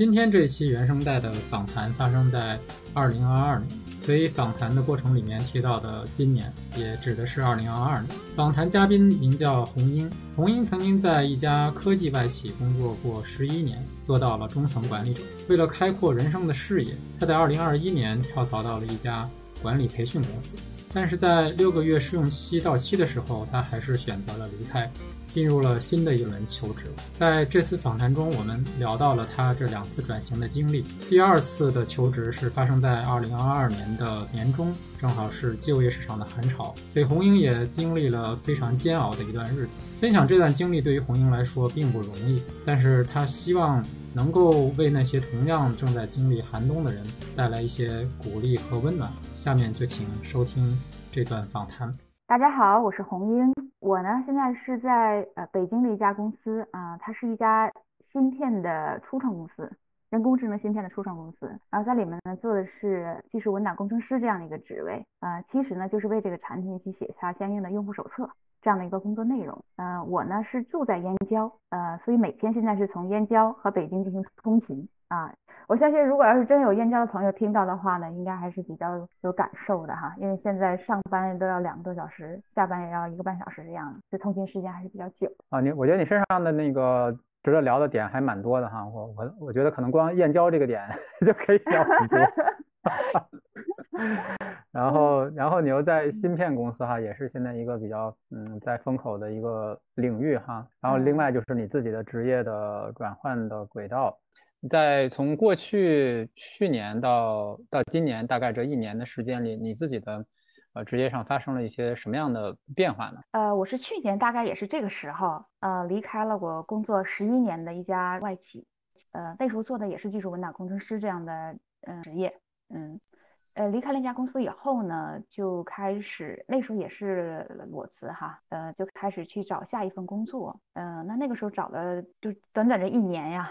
今天这期原声带的访谈发生在二零二二年，所以访谈的过程里面提到的今年，也指的是二零二二年。访谈嘉宾名叫红英，红英曾经在一家科技外企工作过十一年，做到了中层管理者。为了开阔人生的视野，他在二零二一年跳槽到了一家管理培训公司，但是在六个月试用期到期的时候，他还是选择了离开。进入了新的一轮求职。在这次访谈中，我们聊到了他这两次转型的经历。第二次的求职是发生在二零二二年的年中，正好是就业市场的寒潮，所以红英也经历了非常煎熬的一段日子。分享这段经历对于红英来说并不容易，但是他希望能够为那些同样正在经历寒冬的人带来一些鼓励和温暖。下面就请收听这段访谈。大家好，我是红英。我呢，现在是在呃北京的一家公司啊，它是一家芯片的初创公司，人工智能芯片的初创公司。然后在里面呢，做的是技术文档工程师这样的一个职位啊，其实呢就是为这个产品去写下相应的用户手册这样的一个工作内容。嗯，我呢是住在燕郊，呃，所以每天现在是从燕郊和北京进行通勤啊。我相信，如果要是真有燕郊的朋友听到的话呢，应该还是比较有感受的哈，因为现在上班都要两个多小时，下班也要一个半小时这样，这通勤时间还是比较久啊。你我觉得你身上的那个值得聊的点还蛮多的哈，我我我觉得可能光燕郊这个点 就可以聊很多。然后然后你又在芯片公司哈，也是现在一个比较嗯在风口的一个领域哈。然后另外就是你自己的职业的转换的轨道。在从过去去年到到今年，大概这一年的时间里，你自己的呃职业上发生了一些什么样的变化呢？呃，我是去年大概也是这个时候，呃，离开了我工作十一年的一家外企，呃，那时候做的也是技术文档工程师这样的嗯职业，嗯，呃，离开了一家公司以后呢，就开始那时候也是裸辞哈，呃，就开始去找下一份工作，嗯，那那个时候找了就短短这一年呀。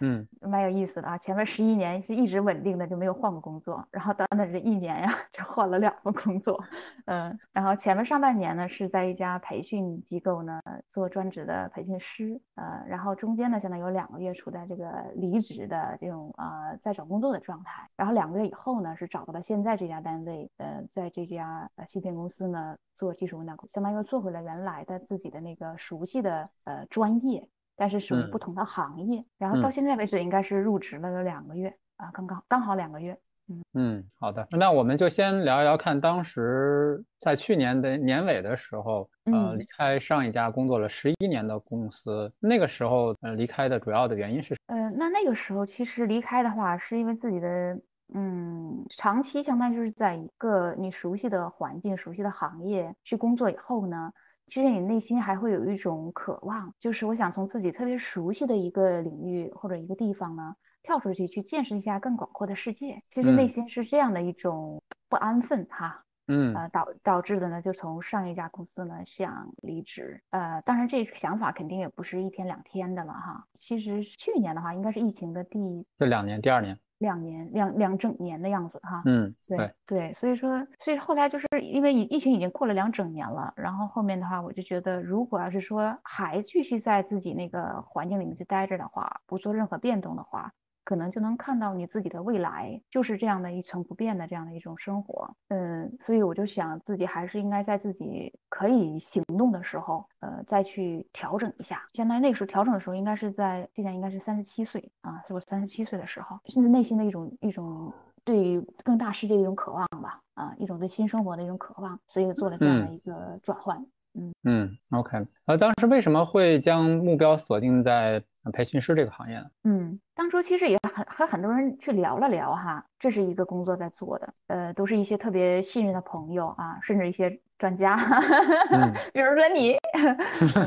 嗯，蛮有意思的啊。前面十一年是一直稳定的，就没有换过工作。然后短短这一年呀，就换了两份工作。嗯，然后前面上半年呢是在一家培训机构呢做专职的培训师。呃，然后中间呢现在有两个月处在这个离职的这种呃在找工作的状态。然后两个月以后呢是找到了现在这家单位，呃，在这家呃芯片公司呢做技术文档，相当于又做回了原来的自己的那个熟悉的呃专业。但是属于不同的行业，然后到现在为止应该是入职了有两个月啊，刚刚刚好两个月。嗯嗯，好的，那我们就先聊一聊，看当时在去年的年尾的时候，呃，离开上一家工作了十一年的公司，那个时候呃离开的主要的原因是？呃，那那个时候其实离开的话，是因为自己的嗯，长期相当于就是在一个你熟悉的环境、熟悉的行业去工作以后呢。其实你内心还会有一种渴望，就是我想从自己特别熟悉的一个领域或者一个地方呢，跳出去去见识一下更广阔的世界。其实内心是这样的一种不安分哈，嗯，呃导导致的呢，就从上一家公司呢想离职。呃，当然这个想法肯定也不是一天两天的了哈。其实去年的话，应该是疫情的第这两年，第二年。两年两两整年的样子哈，嗯，对对，所以说，所以后来就是因为疫疫情已经过了两整年了，然后后面的话，我就觉得，如果要是说还继续在自己那个环境里面去待着的话，不做任何变动的话。可能就能看到你自己的未来，就是这样的一成不变的这样的一种生活，嗯，所以我就想自己还是应该在自己可以行动的时候，呃，再去调整一下。相当于那个时候调整的时候，应该是在今年应该是三十七岁啊，是我三十七岁的时候，甚至内心的一种一种对于更大世界的一种渴望吧，啊，一种对新生活的一种渴望，所以做了这样的一个转换。嗯嗯，OK，呃，当时为什么会将目标锁定在培训师这个行业呢？嗯，当初其实也很和很多人去聊了聊哈，这是一个工作在做的，呃，都是一些特别信任的朋友啊，甚至一些专家，比如说你，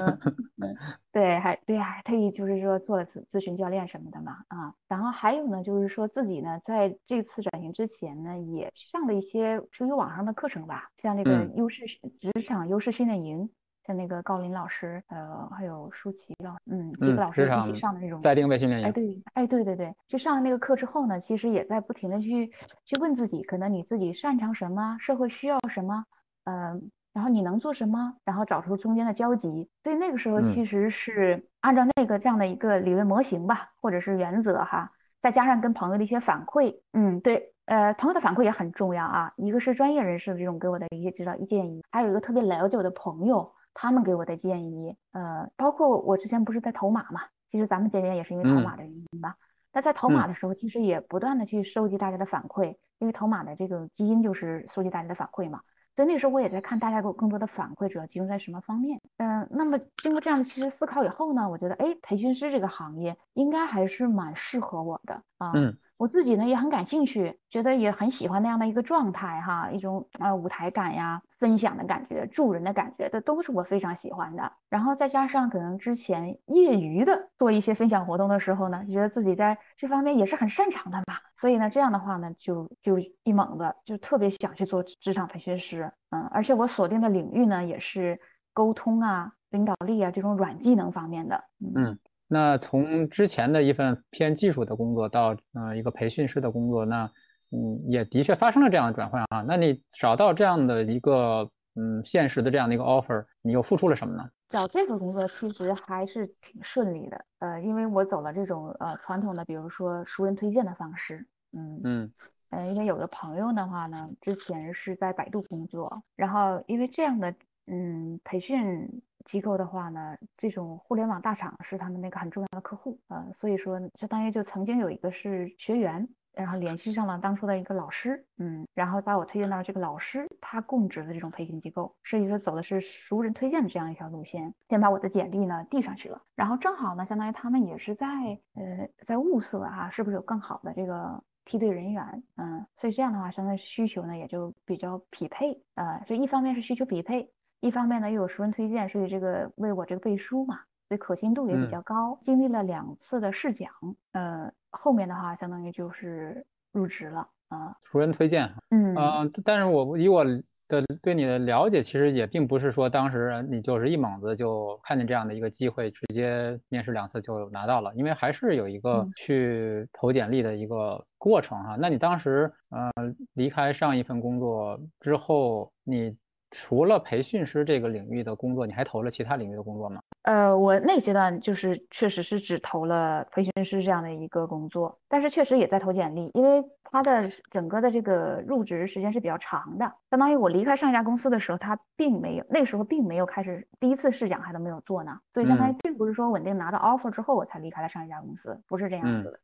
对，还对，还特意就是说做了咨咨询教练什么的嘛，啊，然后还有呢，就是说自己呢，在这次转型之前呢，也上了一些属于网上的课程吧，像那个优势职场优势训练营。像那个高林老师，呃，还有舒淇老，嗯，几个老师一起上的那种在定位训练营。哎，对，哎，对对对，就上了那个课之后呢，其实也在不停的去去问自己，可能你自己擅长什么，社会需要什么，嗯，然后你能做什么，然后找出中间的交集。所以那个时候嗯其实是按照那个这样的一个理论模型吧，或者是原则哈，再加上跟朋友的一些反馈，嗯，对，呃，朋友的反馈也很重要啊。一个是专业人士的这种给我的一些指导意建议，还有一个特别了解我的朋友，他们给我的建议，呃，包括我之前不是在投马嘛，其实咱们见面也是因为投嗯马的原因吧。那在投马的时候，其实也不断的去收集大家的反馈，因为投马的这个基因就是收集大家的反馈嘛。所以那时候我也在看大家给我更多的反馈，主要集中在什么方面？嗯、那么经过这样的其实思考以后呢，我觉得，哎，培训师这个行业应该还是蛮适合我的啊。嗯我自己呢也很感兴趣，觉得也很喜欢那样的一个状态哈，一种呃舞台感呀、分享的感觉、助人的感觉，这都是我非常喜欢的。然后再加上可能之前业余的做一些分享活动的时候呢，觉得自己在这方面也是很擅长的嘛，所以呢这样的话呢，就就一猛子就特别想去做职场培训师，嗯，而且我锁定的领域呢也是沟通啊、领导力啊这种软技能方面的，嗯。那从之前的一份偏技术的工作到呃一个培训师的工作，那嗯也的确发生了这样的转换啊。那你找到这样的一个嗯现实的这样的一个 offer，你又付出了什么呢？找这个工作其实还是挺顺利的，呃，因为我走了这种呃传统的，比如说熟人推荐的方式，嗯嗯呃，因为有的朋友的话呢，之前是在百度工作，然后因为这样的嗯培训机构的话呢，这种互联网大厂是他们那个很重要的客户，呃，所以说相当于就曾经有一个是学员。然后联系上了当初的一个老师，嗯，然后把我推荐到这个老师他供职的这种培训机构，所以说走的是熟人推荐的这样一条路线，先把我的简历呢递上去了，然后正好呢，相当于他们也是在呃在物色啊，是不是有更好的这个梯队人员，嗯，所以这样的话，相当于需求呢也就比较匹配，呃，所以一方面是需求匹配，一方面呢又有熟人推荐，所以这个为我这个背书嘛，所以可信度也比嗯较高，经历了两次的试讲，呃。后面的话，相当于就是入职了啊。熟人推荐，嗯呃，但是我以我的对你的了解，其实也并不是说当时你就是一猛子就看见这样的一个机会，直接面试两次就拿到了，因为还是有一个嗯去投简历的一个过程哈。那你当时呃离开上一份工作之后，你除了培训师这个领域的工作，你还投了其他领域的工作吗？呃，我那阶段就是确实是只投了培训师这样的一个工作，但是确实也在投简历，因为他的整个的这个入职时间是比较长的，相当于我离开上一家公司的时候，他并没有那时候并没有开始第一次试讲还都没有做呢，所以相当于并不是说稳定拿到 offer 之后我才离开了上一家公司，不是这样子的。嗯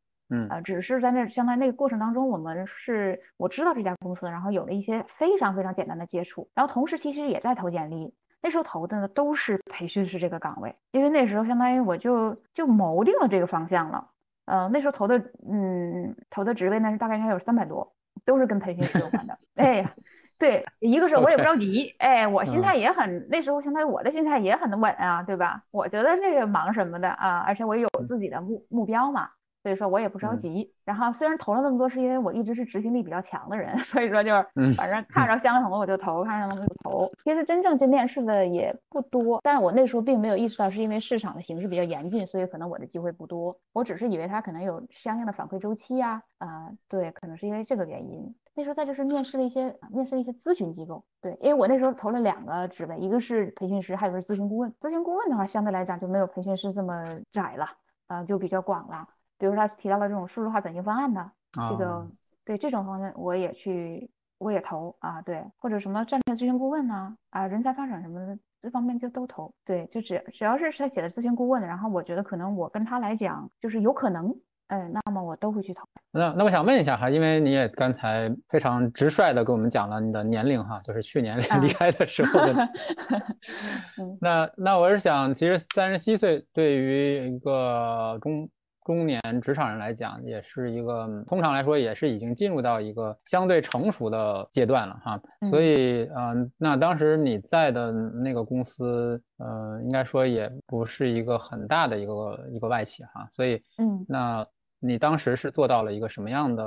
呃，只是在那相当于那个过程当中，我们是我知道这家公司，然后有了一些非常非常简单的接触，然后同时其实也在投简历。那时候投的呢都是培训师这个岗位，因为那时候相当于我就就谋定了这个方向了。呃，那时候投的嗯投的职位呢是大概应该有三百多，都是跟培训师有关的。哎呀，对，一个是我也不着急，哎，我心态也很那时候相当于我的心态也很稳啊，对吧？我觉得这个忙什么的啊，而且我有自己的目目标嘛。所以说我也不着急，然后虽然投了那么多，是因为我一直是执行力比较强的人，所以说就是反正看着相同的我就投，看着相同的就投。其实真正去面试的也不多，但我那时候并没有意识到是因为市场的形势比较严峻，所以可能我的机会不多。我只是以为他可能有相应的反馈周期呀，啊，对，可能是因为这个原因。那时候再就是面试了一些面试了一些咨询机构，对，因为我那时候投了两个职位，一个是培训师，还有个是咨询顾问。咨询顾问的话，相对来讲就没有培训师这么窄了，啊，就比较广了。比如说他提到了这种数字化转型方案的这个，哦对这种方面我也去，我也投啊，对，或者什么战略咨询顾问呐，啊，人才发展什么的这方面就都投，对，就只只要是他写的咨询顾问，然后我觉得可能我跟他来讲就是有可能，哎，那么我都会去投。那那我想问一下哈，因为你也刚才非常直率的给我们讲了你的年龄哈，就是去年离开的时候的。嗯、那那我是想，其实三十七岁对于一个中中年职场人来讲，也是一个通常来说也是已经进入到一个相对成熟的阶段了哈。所以嗯、呃，那当时你在的那个公司，呃，应该说也不是一个很大的一个一个外企哈。所以嗯，那。你当时是做到了一个什么样的，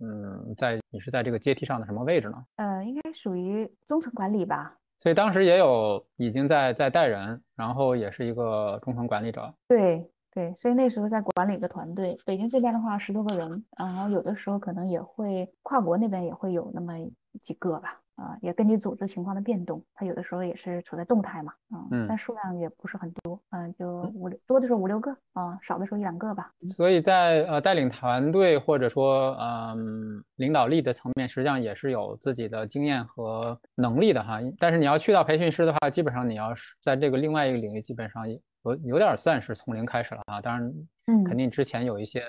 嗯，在你是在这个阶梯上的什么位置呢？呃，应该属于中层管理吧。所以当时也有已经在在带人，然后也是一个中层管理者。对对，所以那时候在管理一个团队，北京这边的话十多个人，然后有的时候可能也会跨国那边也会有那么几个吧。啊，也根据组织情况的变动，它有的时候也是处在动态嘛，啊，嗯但数量也不是很多，嗯，就五六多的时候五六个啊，少的时候一两个吧。所以在呃带领团队或者说嗯领导力的层面，实际上也是有自己的经验和能力的哈。但是你要去到培训师的话，基本上你要是在这个另外一个领域，基本上有有点算是从零开始了啊。当然，嗯肯定之前有一些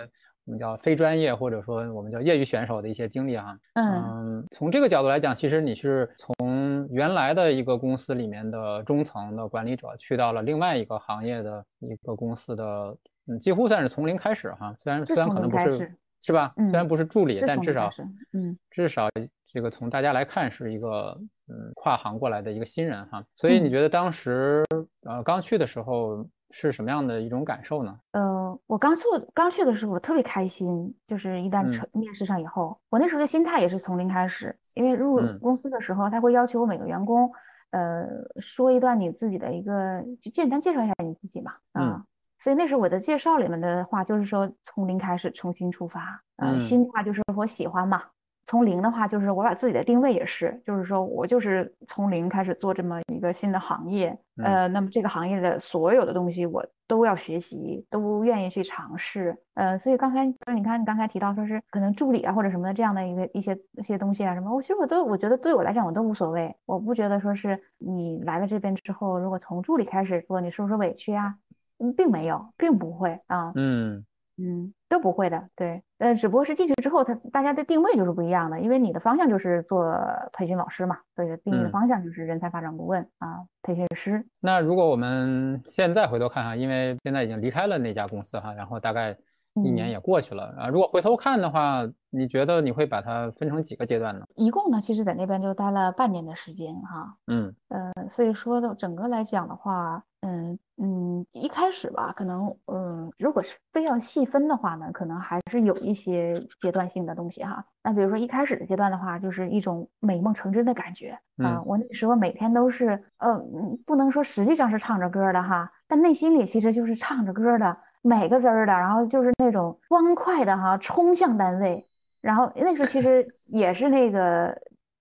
我们叫非专业或者说我们叫业余选手的一些经历啊。嗯嗯，从这个角度来讲，其实你是从原来的一个公司里面的中层的管理者，去到了另外一个行业的一个公司的，嗯，几乎算是从零开始哈。虽然虽然可能不是是吧？嗯虽然不是助理，是但至少嗯至少这个从大家来看是一个嗯跨行过来的一个新人哈。所以你嗯觉得当时呃刚去的时候是什么样的一种感受呢？呃，我刚去刚去的时候，我特别开心，就是一旦嗯成面试上以后，我那时候的心态也是从零开始，因为入嗯公司的时候，他会要求每个员工，呃，说一段你自己的一个，就简单介绍一下你自己嘛，啊，嗯所以那时候我的介绍里面的话，就是说从零开始重新出发，呃，嗯新的话就是我喜欢嘛。从零的话，就是我把自己的定位也是，就是说我就是从零开始做这么一个新的行业，嗯。呃，那么这个行业的所有的东西我都要学习，都愿意去尝试，呃，所以刚才就是你看你刚才提到说是可能助理啊或者什么的这样的一个一些一些东西啊什么，我其实我都我觉得对我来讲我都无所谓，我不觉得说是你来了这边之后，如果从助理开始做，你受不受委屈啊？嗯，并没有，并不会啊，嗯嗯，都不会的，对，呃，只不过是进去之后，他大家的定位就是不一样的，因为你的方向就是做培训老师嘛，所以定义的嗯。方向就是人才发展顾问啊，培训师。那如果我们现在回头看哈，因为现在已经离开了那家公司哈，然后大概一年嗯也过去了啊。如果回头看的话，你觉得你会把它分成几个阶段呢？一共呢，其实在那边就待了半年的时间哈，嗯呃，所以说的整个来讲的话，嗯嗯，一开始吧，可能嗯，如果是非要细分的话呢，可能还是有一些阶段性的东西哈。那比如说一开始的阶段的话，就是一种美梦成真的感觉啊、嗯我那时候每天都是，呃，嗯不能说实际上是唱着歌儿的哈，但内心里其实就是唱着歌儿的，每个字儿的，然后就是那种欢快的哈，冲向单位。然后那时候其实也是那个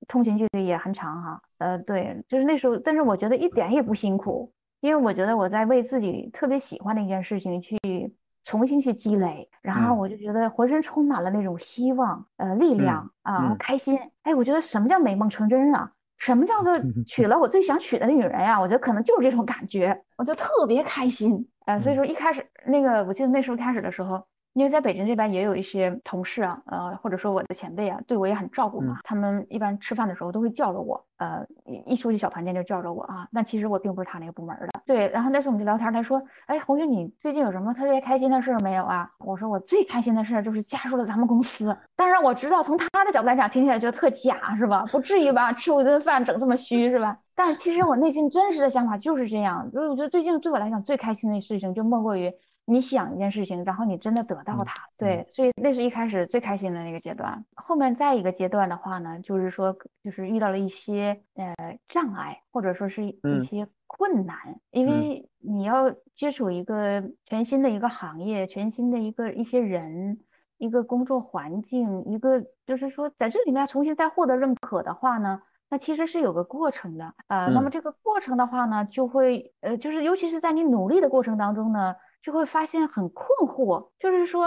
通勤距离也很长哈，呃，对，就是那时候，但是我觉得一点也不辛苦，因为我觉得我在为自己特别喜欢的一件事情去重新去积累，然后嗯我就觉得浑身充满了那种希望，呃，力量啊，嗯开心，哎，我觉得什么叫美梦成真啊？什么叫做 娶了我最想娶的女人呀？我觉得可能就是这种感觉，我就特别开心，呃，所以嗯说一开始那个，我记得那时候开始的时候。因为在北京这边也有一些同事啊，呃，或者说我的前辈啊，对我也很照顾嘛。他们一般吃饭的时候都会叫着我，呃，一一出去小团建就叫着我啊。那其实我并不是他那个部门的，对。然后那时候我们就聊天，他说：“哎，红雪，你最近有什么特别开心的事儿没有啊？”我说：“我最开心的事儿就是加入了咱们公司。”当然我知道从他的角度来讲，听起来觉得特假，是吧？不至于吧？吃我一顿饭整这么虚，是吧？但其实我内心真实的想法就是这样。就是我觉得最近对我来讲最开心的事情，就莫过于。你想一件事情，然后你真的得到它，对，所以那是一开始最开心的那个阶段。后面再一个阶段的话呢，就是说，就是遇到了一些呃障碍，或者说是一些困难，因为你要接触一个全新的一个行业，全新的一个一些人，一个工作环境，一个就是说在这里面重新再获得认可的话呢。那其实是有个过程的，呃，那么这个过程的话呢，就会，呃，就是尤其是在你努力的过程当中呢。就会发现很困惑，就是说，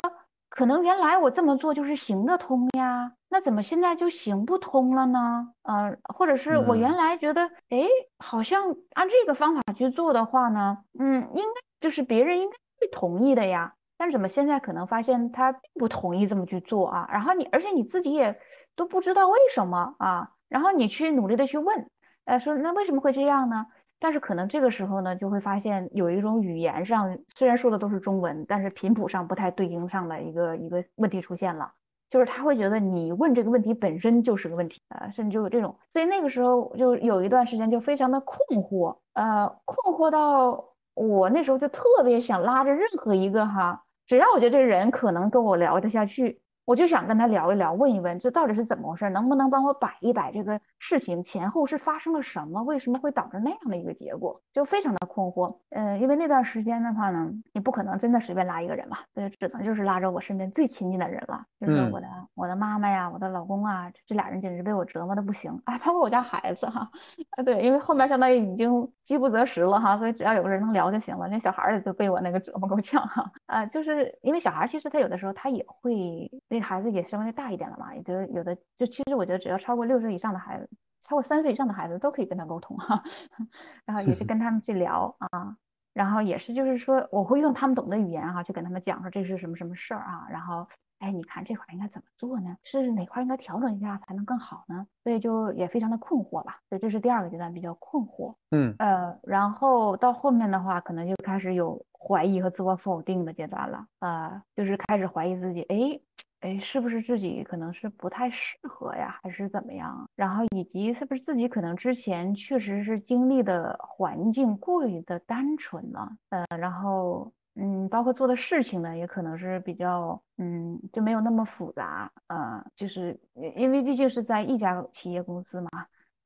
可能原来我这么做就是行得通呀，那怎么现在就行不通了呢？呃，或者是我原来觉得，哎，好像按这个方法去做的话呢，嗯，应该就是别人应该会同意的呀，但是怎么现在可能发现他并不同意这么去做啊？然后你，而且你自己也都不知道为什么啊，然后你去努力的去问，呃，说那为什么会这样呢？但是可能这个时候呢，就会发现有一种语言上虽然说的都是中文，但是频谱上不太对应上的一个一个问题出现了，就是他会觉得你问这个问题本身就是个问题，呃，甚至就有这种，所以那个时候就有一段时间就非常的困惑，呃，困惑到我那时候就特别想拉着任何一个哈，只要我觉得这个人可能跟我聊得下去，我就想跟他聊一聊，问一问这到底是怎么回事，能不能帮我摆一摆这个事情前后是发生了什么，为什么会导致那样的一个结果，就非常的困惑。呃，因为那段时间的话呢，你不可能真的随便拉一个人嘛，呃，只能就是拉着我身边最亲近的人了，就是我的我的妈妈呀，我的老公啊，这俩人简直被我折磨的不行。啊，包括我家孩子哈，啊对，因为后面相当于已经饥不择食了哈，所以只要有个人能聊就行了，连小孩也都被我那个折磨够呛哈，啊，就是因为小孩其实他有的时候他也会，那孩子也稍微大一点了嘛，也就有的就其实我觉得只要超过六岁以上的孩子，超过三岁以上的孩子都可以跟他沟通哈，然后也是跟他们去聊啊。然后也是，就是说，我会用他们懂的语言哈，去跟他们讲说这是什么什么事儿啊。然后，哎，你看这块应该怎么做呢？是哪块应该调整一下才能更好呢？所以就也非常的困惑吧。所以这是第二个阶段比较困惑。嗯呃，然后到后面的话，可能就开始有怀疑和自我否定的阶段了。呃，就是开始怀疑自己，哎。哎，是不是自己可能是不太适合呀，还是怎么样？然后以及是不是自己可能之前确实是经历的环境过于的单纯了，呃，然后嗯，包括做的事情呢，也可能是比较嗯，就没有那么复杂，呃，就是因为毕竟是在一家企业公司嘛。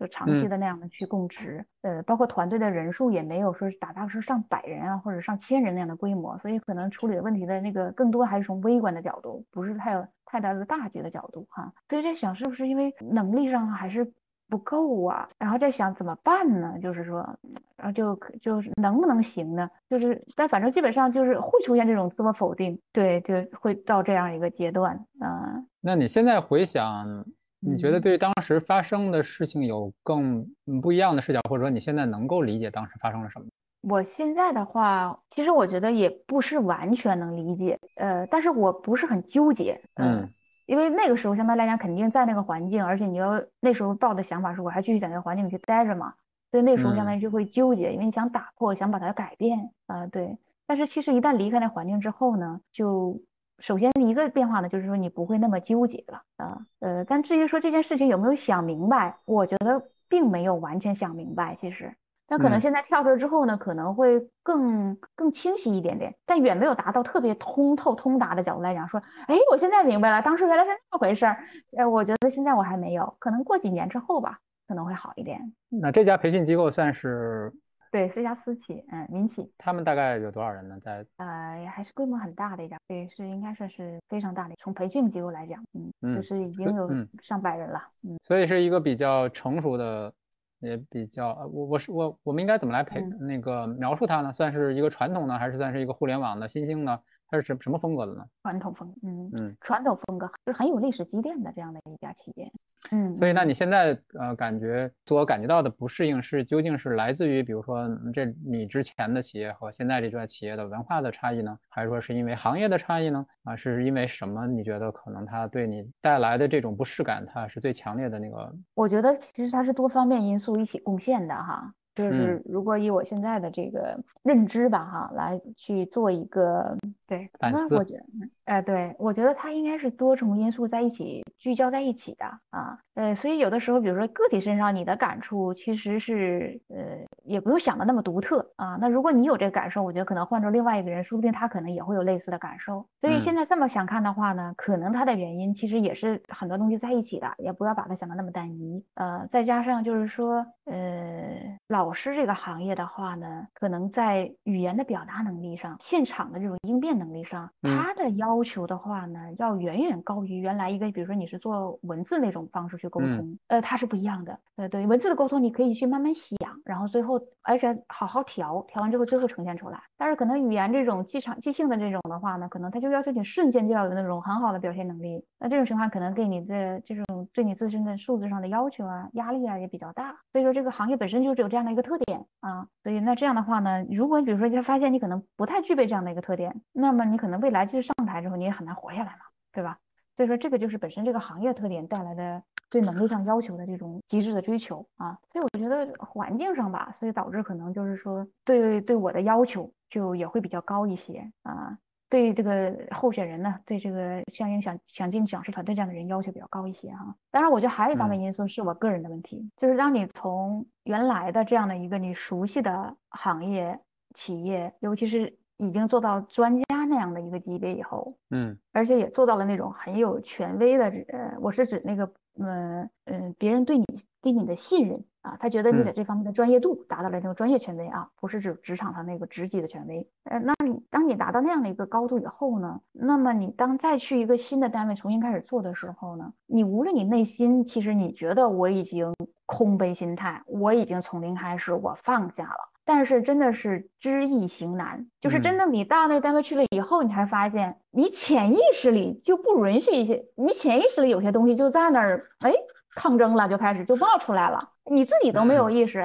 就长期的那样的去供职，呃，包括团队的人数也没有说达到是上百人啊或者上千人那样的规模，所以可能处理的问题的那个更多还是从微观的角度，不是太有太大的大局的角度哈。所以在想是不是因为能力上还是不够啊？然后在想怎么办呢？就是说，然后就就是能不能行呢？就是但反正基本上就是会出现这种自我否定，对，就会到这样一个阶段嗯。那你现在回想？你觉得对当时发生的事情有更不一样的视角，或者说你现在能够理解当时发生了什么？我现在的话，其实我觉得也不是完全能理解，呃，但是我不是很纠结，嗯，因为那个时候相对来讲肯定在那个环境，而且你要那时候抱的想法是我还继续在那个环境里去待着嘛，所以那时候相当于就会纠结，因为你想打破，想把它改变啊，对。但是其实一旦离开那环境之后呢，就。首先一个变化呢，就是说你不会那么纠结了啊，呃，但至于说这件事情有没有想明白，我觉得并没有完全想明白。其实，但可能现在跳出来之后呢，可能会更更清晰一点点，但远没有达到特别通透通达的角度来讲。说，哎，我现在明白了，当时原来是那么回事儿。呃，我觉得现在我还没有，可能过几年之后吧，可能会好一点。那这家培训机构算是？对，是一家私企，嗯，民企。他们大概有多少人呢？在呃，还是规模很大的一家，对，是应该算是非常大的。从培训机构来讲，嗯，就是已经有上百人了，嗯。所以是一个比较成熟的，也比较，我我是我，我们应该怎么来培那个描述它呢？算是一个传统呢，还是算是一个互联网的新兴呢？它是什什么风格的呢？传统风，嗯嗯，传统风格就是很有历史积淀的这样的一家企业，嗯。所以，那你现在呃感觉自我感觉到的不适应是究竟是来自于，比如说这你之前的企业和现在这段企业的文化的差异呢，还是说是因为行业的差异呢？啊，是因为什么？你觉得可能它对你带来的这种不适感，它是最强烈的那个？我觉得其实它是多方面因素一起贡献的哈。就是如果以我现在的这个认知吧，哈，来去做一个对反思，我觉得，哎，对我觉得它应该是多重因素在一起聚焦在一起的啊，呃，所以有的时候，比如说个体身上你的感触其实是，呃，也不用想的那么独特啊。那如果你有这个感受，我觉得可能换成另外一个人，说不定他可能也会有类似的感受。所以现在这么想看的话呢，可能它的原因其实也是很多东西在一起的，也不要把它想的那么单一。呃，再加上就是说，呃，老。老师这个行业的话呢，可能在语言的表达能力上、现场的这种应变能力上，他的要求的话呢，要远远高于原来一个，比如说你是做文字那种方式去沟通，呃，它是不一样的。呃，对，文字的沟通你可以去慢慢想，然后最后而且好好调，调完之后最后呈现出来。但是可能语言这种即场即兴的这种的话呢，可能他就要求你瞬间就要有那种很好的表现能力。那这种情况可能对你的这种对你自身的数字上的要求啊、压力啊也比较大。所以说这个行业本身就是有这样的。一个特点啊，所以那这样的话呢，如果你比如说你发现你可能不太具备这样的一个特点，那么你可能未来就是上台之后你也很难活下来嘛，对吧？所以说这个就是本身这个行业特点带来的对能力上要求的这种极致的追求啊，所以我觉得环境上吧，所以导致可能就是说对对我的要求就也会比较高一些啊。对这个候选人呢，对这个相应想想进讲师团队这样的人要求比较高一些哈。当然，我觉得还有一方面因素是我个人的问题，就是当你从原来的这样的一个你熟悉的行业企业，尤其是已经做到专家那样的一个级别以后，嗯而且也做到了那种很有权威的，呃，我是指那个，嗯嗯，别人对你对你的信任啊，他觉得你在嗯这方面的专业度达到了那种专业权威啊，不是指职场上那个职级的权威。呃，那你当你达到那样的一个高度以后呢，那么你当再去一个新的单位重新开始做的时候呢，你无论你内心其实你觉得我已经空杯心态，我已经从零开始，我放下了。但是真的是知易行难，就是真嗯。的你到那个单位去了以后，你才发现你潜意识里就不允许一些，你潜意识里有些东西就在那儿，哎，抗争了，就开始就冒出来了，你自己都没有意识，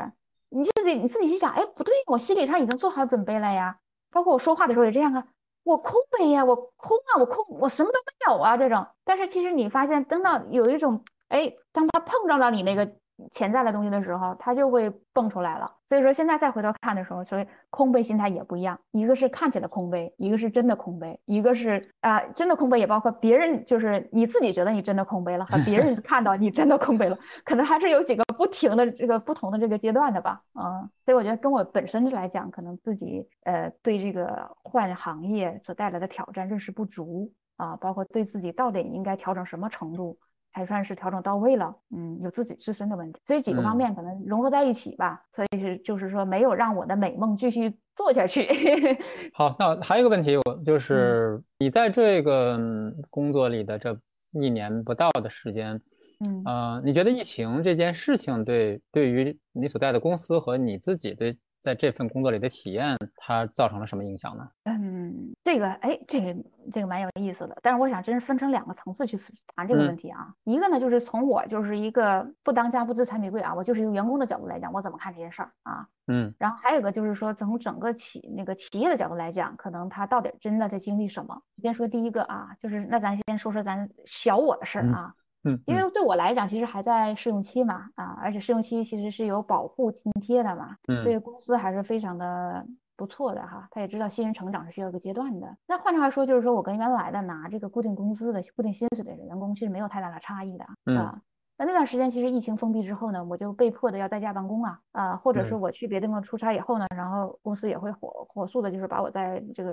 你自己你自己去想，哎，不对，我心理上已经做好准备了呀，包括我说话的时候也这样啊，我空杯呀，我空啊，我空，我什么都没有啊，这种。但是其实你发现，等到有一种，哎，当他碰撞到你那个潜在的东西的时候，它就会蹦出来了。所以说现在再回头看的时候，所以空杯心态也不一样，一个是看起来空杯，一个是真的空杯，一个是啊、真的空杯也包括别人，就是你自己觉得你真的空杯了，和别人 看到你真的空杯了，可能还是有几个不停的这个不同的这个阶段的吧，嗯，所以我觉得跟我本身来讲，可能自己呃对这个换行业所带来的挑战认识不足啊，包括对自己到底应该调整什么程度。才算是调整到位了，嗯，有自己自身的问题，所以几个方嗯面可能融合在一起吧，所以是就是说没有让我的美梦继续做下去。好，那还有一个问题，我嗯就是你在这个嗯工作里的这一年不到的时间，嗯呃，你觉得疫情这件事情对对于你所在的公司和你自己对在这份工作里的体验，它造成了什么影响呢？嗯，这个哎，这个这个蛮有意思的，但是我想真是分成两个层次去谈这个问嗯题啊。一个呢，就是从我就是一个不当家不知柴米贵啊，我就是一个员工的角度来讲，我怎么看这件事儿啊。嗯然后还有一个就是说，从整个企那个企业的角度来讲，可能他到底真的在经历什么。先说第一个啊，就是那咱先说说咱小我的事儿嗯啊。嗯嗯因为对我来讲，其实还在试用期嘛，啊，而且试用期其实是有保护津贴的嘛，对嗯公司还是非常的不错的哈。他也知道新人成长是需要一个阶段的。那换句话说，就是说我跟原来的拿这个固定工资的固定薪水的员工其实没有太大的差异的嗯啊。那那段时间其实疫情封闭之后呢，我就被迫的要在家办公啊，啊，或者是嗯我去别的地方出差以后呢，然后公司也会火火速的，就是把我在这个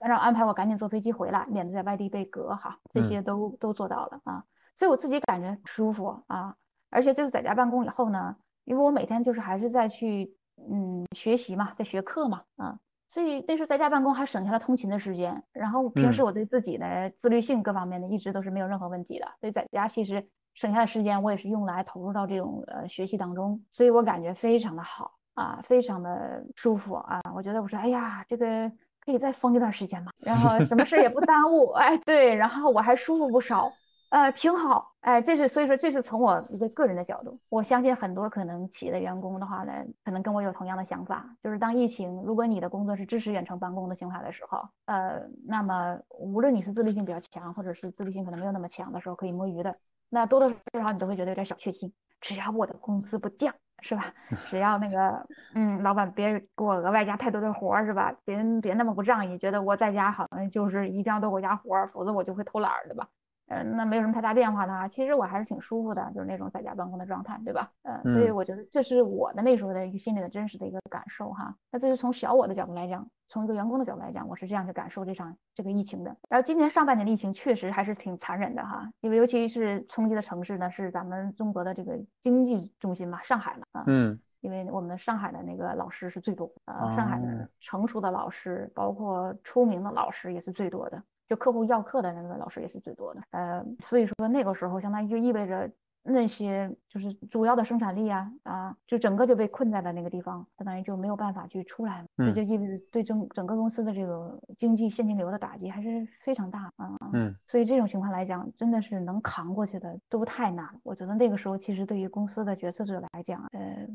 按照安排我赶紧坐飞机回来，免得在外地被隔哈，这嗯些都都做到了啊。所以我自己感觉舒服啊，而且就是在家办公以后呢，因为我每天就是还是在去嗯学习嘛，在学课嘛啊，所以那时候在家办公还省下了通勤的时间，然后平时嗯我对自己的自律性各方面的一直都是没有任何问题的，所以在家其实省下的时间我也是用来投入到这种呃学习当中，所以我感觉非常的好啊，非常的舒服啊，我觉得我说哎呀这个。可以再封一段时间嘛，然后什么事也不耽误，哎，对，然后我还舒服不少，呃，挺好，哎，这是所以说这是从我一个个人的角度，我相信很多可能企业的员工的话呢，可能跟我有同样的想法，就是当疫情，如果你的工作是支持远程办公的情况的时候，呃，那么无论你是自律性比较强，或者是自律性可能没有那么强的时候，可以摸鱼的，那多多少少你都会觉得有点小确幸，只要我的工资不降，是吧？只要那个，嗯，老板别给我额外加太多的活儿，是吧？别别那么不仗义，觉得我在家好像就是一定要多给我加活儿，否则我就会偷懒儿，对吧？嗯，那没有什么太大变化的话，其实我还是挺舒服的，就是那种在家办公的状态，对吧？嗯，所以嗯我觉得这是我的那时候的一个心里的真实的一个感受哈。那这是从小我的角度来讲，从一个员工的角度来讲，我是这样去感受这场这个疫情的。然后今年上半年的疫情确实还是挺残忍的哈，因为尤其是冲击的城市呢是咱们中国的这个经济中心嘛，上海嘛啊。嗯因为我们上海的那个老师是最多，呃，上海哦的成熟的老师，包括出名的老师也是最多的，就客户要课的那个老师也是最多的，呃，所以说那个时候相当于就意味着那些就是主要的生产力啊啊，就整个就被困在了那个地方，相当于就没有办法去出来，这嗯就意味着对整整个公司的这个经济现金流的打击还是非常大啊。嗯所以这种情况来讲，真的是能扛过去的都太难了。我觉得那个时候，其实对于公司的决策者来讲，呃，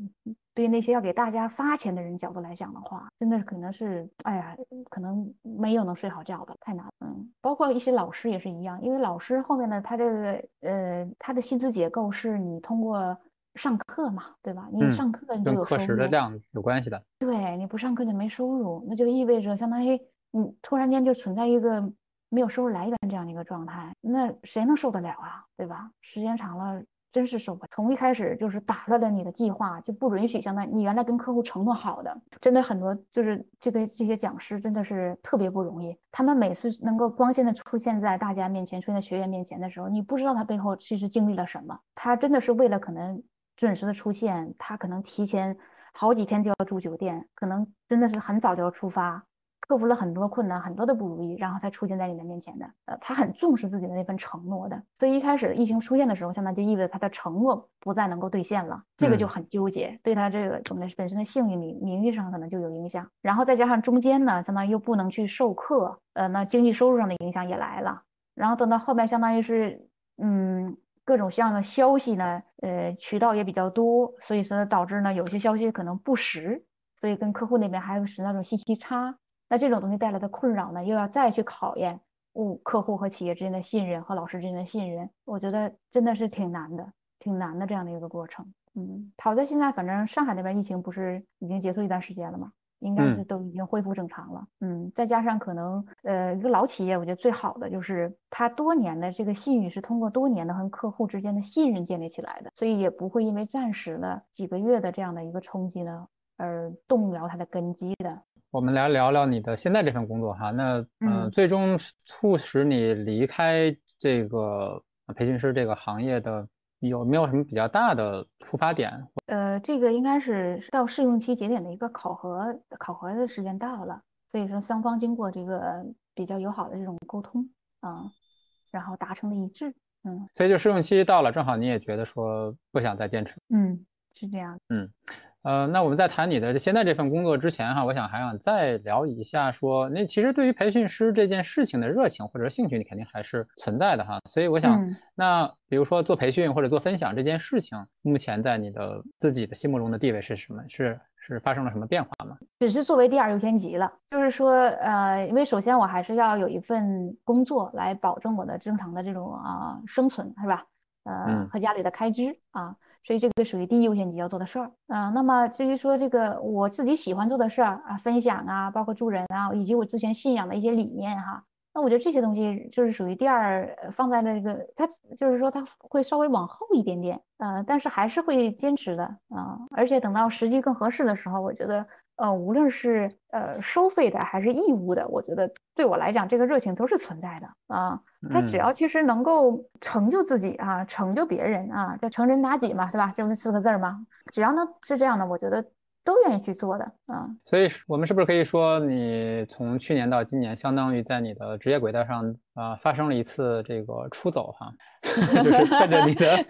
对于那些要给大家发钱的人角度来讲的话，真的可能是，哎呀，可能没有能睡好觉的，太难了。嗯，包括一些老师也是一样，因为老师后面呢，他这个呃，他的薪资结构是你通过上课嘛，对吧？你嗯上课你就有收课时的入。量有关系的。对，你不上课就没收入，那就意味着相当于你突然间就存在一个没有收入来源这样的一个状态，那谁能受得了啊？对吧？时间长了，真是受不了。从一开始就是打乱了你的计划，就不允许相当于你原来跟客户承诺好的，真的很多就是这个这些讲师真的是特别不容易。他们每次能够光鲜的出现在大家面前，出现在学员面前的时候，你不知道他背后其实经历了什么。他真的是为了可能准时的出现，他可能提前好几天就要住酒店，可能真的是很早就要出发。克服了很多困难，很多的不如意，然后才出现在你的面前的。呃，他很重视自己的那份承诺的，所以一开始疫情出现的时候，相当就意味着他的承诺不再能够兑现了，这个就很纠结，对他这个我们本身的信誉名名誉上可能就有影响。然后再加上中间呢，相当于又不能去授课，呃，那经济收入上的影响也来了。然后等到后面，相当于是，嗯，各种项的消息呢，呃，渠道也比较多，所以说导致呢有些消息可能不实，所以跟客户那边还有使那种信息差。那这种东西带来的困扰呢，又要再去考验物客户和企业之间的信任和老师之间的信任，我觉得真的是挺难的，挺难的这样的一个过程。嗯，好在现在反正上海那边疫情不是已经结束一段时间了嘛，应该是都已经恢复正常了。嗯，再加上可能呃一个老企业，我觉得最好的就是它多年的这个信誉是通过多年的和客户之间的信任建立起来的，所以也不会因为暂时的几个月的这样的一个冲击呢而动摇它的根基的。我们来聊聊你的现在这份工作哈，那嗯，最终促使你离开这个培训师这个行业的有没有什么比较大的出发点？呃，这个应该是到试用期节点的一个考核，考核的时间到了，所以说双方经过这个比较友好的这种沟通啊，然后达成了一致，嗯，所以就试用期到了，正好你也觉得说不想再坚持，嗯，是这样，嗯。呃，那我们在谈你的现在这份工作之前哈，我想还想再聊一下，说那其实对于培训师这件事情的热情或者兴趣，你肯定还是存在的哈。所以我想，那比如说做培训或者做分享这件事情，目前在你的自己的心目中的地位是什么？是是发生了什么变化吗？只是作为第二优先级了，就是说，呃，因为首先我还是要有一份工作来保证我的正常的这种啊生存，是吧？呃，和家里的开支啊。所以这个属于第一优先级要做的事儿啊。那么至于说这个我自己喜欢做的事儿啊，分享啊，包括助人啊，以及我之前信仰的一些理念哈，那我觉得这些东西就是属于第二，放在那个它就是说它会稍微往后一点点，呃，但是还是会坚持的啊。而且等到时机更合适的时候，我觉得。呃，无论是呃收费的还是义务的，我觉得对我来讲，这个热情都是存在的啊。他只要其实能够成就自己啊，成就别人啊，叫成人达己嘛，是吧？这不是四个字儿吗？只要能是这样的，我觉得。都愿意去做的啊，所以我们是不是可以说，你从去年到今年，相当于在你的职业轨道上啊，发生了一次这个出走哈，就是 奔着你的，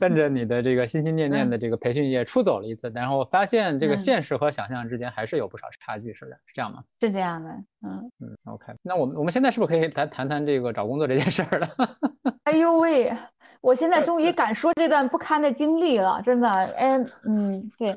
奔着你的这个心心念念的这个培训业出走了一次，然后发现这个现实和想象之间还是有不少差距，是的，是这样吗？是这样的，嗯嗯，OK，那我们我们现在是不是可以谈谈谈这个找工作这件事儿了？哎呦喂，我现在终于敢说这段不堪的经历了，真的，哎，嗯，对。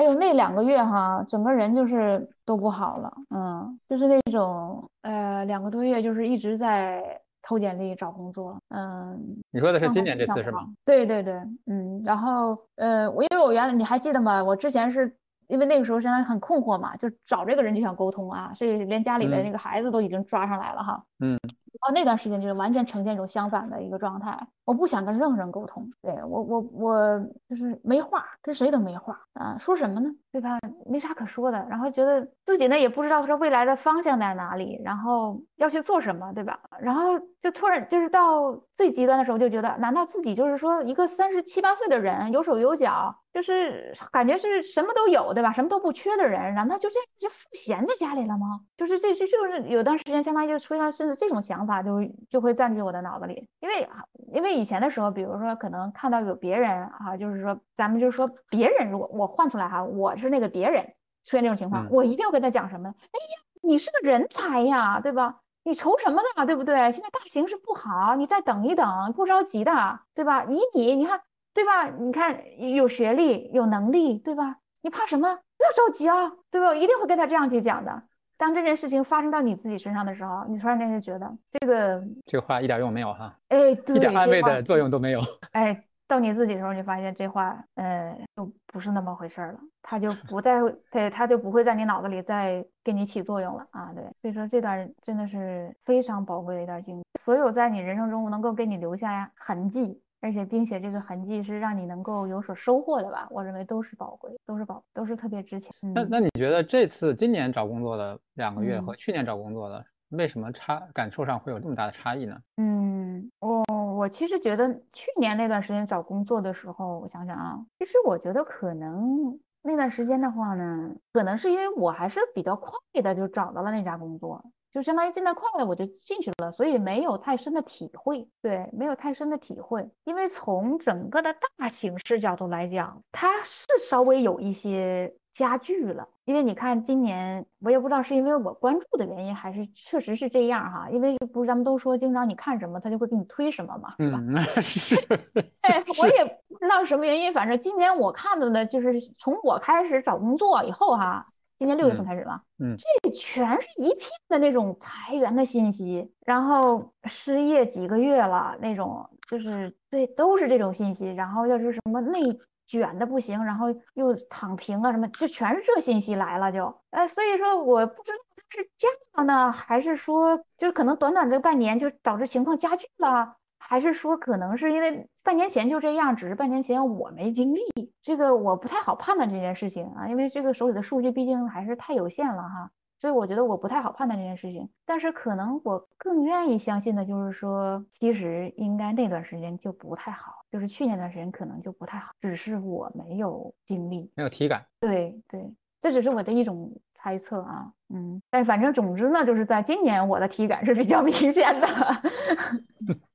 哎呦，那两个月哈，整个人就是都不好了，嗯，就是那种呃，两个多月就是一直在投简历找工作，嗯。你说的是今年这次是吗？对对对，嗯，然后呃，我因为我原来你还记得吗？我之前是因为那个时候现在很困惑嘛，就找这个人就想沟通啊，所以连家里的那个孩子都已经抓上来了哈，嗯。哦，那段时间就是完全呈现一种相反的一个状态。我不想跟任何人沟通，对我，我，我就是没话，跟谁都没话啊，说什么呢？对吧？没啥可说的。然后觉得自己呢也不知道说未来的方向在哪里，然后要去做什么，对吧？然后就突然就是到最极端的时候，就觉得难道自己就是说一个三十七八岁的人，有手有脚，就是感觉是什么都有，对吧？什么都不缺的人，难道就这样就闲在家里了吗？就是这这就是有段时间，相当于就出现甚至这种想法，就就会占据我的脑子里，因为因为以前的时候，比如说可能看到有别人啊，就是说咱们就是说别人，如果我换出来哈，我是那个别人出现这种情况，我一定要跟他讲什么？哎呀，你是个人才呀，对吧？你愁什么呢？对不对？现在大形势不好，你再等一等，不着急的，对吧？以你，你看，对吧？你看有学历，有能力，对吧？你怕什么？不要着急啊，对吧？我一定会跟他这样去讲的。当这件事情发生到你自己身上的时候，你突然间就觉得这个这话一点用没有哈，哎，一点安慰的作用都没有。哎，到你自己的时候，你发现这话，呃，就不是那么回事了，它就不再，对，它就不会在你脑子里再给你起作用了啊。对，所以说这段真的是非常宝贵的一段经历，所有在你人生中能够给你留下痕迹而且并且这个痕迹是让你能够有所收获的吧？我认为都是宝贵，都是宝，都是特别值钱。那那你觉得这次今年找工作的两个月和去年找工作的为什么差感受上会有这么大的差异呢？嗯，我我其实觉得去年那段时间找工作的时候，我想想啊，其实我觉得可能那段时间的话呢，可能是因为我还是比较快的就找到了那家工作。就相当于进得快了，我就进去了，所以没有太深的体会。对，没有太深的体会，因为从整个的大形势角度来讲，它是稍微有一些加剧了。因为你看，今年我也不知道是因为我关注的原因，还是确实是这样哈。因为不是咱们都说，经常你看什么，他就会给你推什么嘛，是吧？是。对，我也不知道什么原因，反正今年我看的呢，就是从我开始找工作以后哈。今年六月份开始吧，嗯，这全是一片的那种裁员的信息，然后失业几个月了那种，就是对，都是这种信息。然后要是什么内卷的不行，然后又躺平啊什么，就全是这信息来了就，哎，所以说我不知道是加了呢，还是说就是可能短短这半年就导致情况加剧了。还是说，可能是因为半年前就这样，只是半年前我没经历，这个我不太好判断这件事情啊，因为这个手里的数据毕竟还是太有限了哈，所以我觉得我不太好判断这件事情。但是可能我更愿意相信的就是说，其实应该那段时间就不太好，就是去年段时间可能就不太好，只是我没有经历，没有体感。对对，这只是我的一种猜测啊，嗯，但反正总之呢，就是在今年我的体感是比较明显的。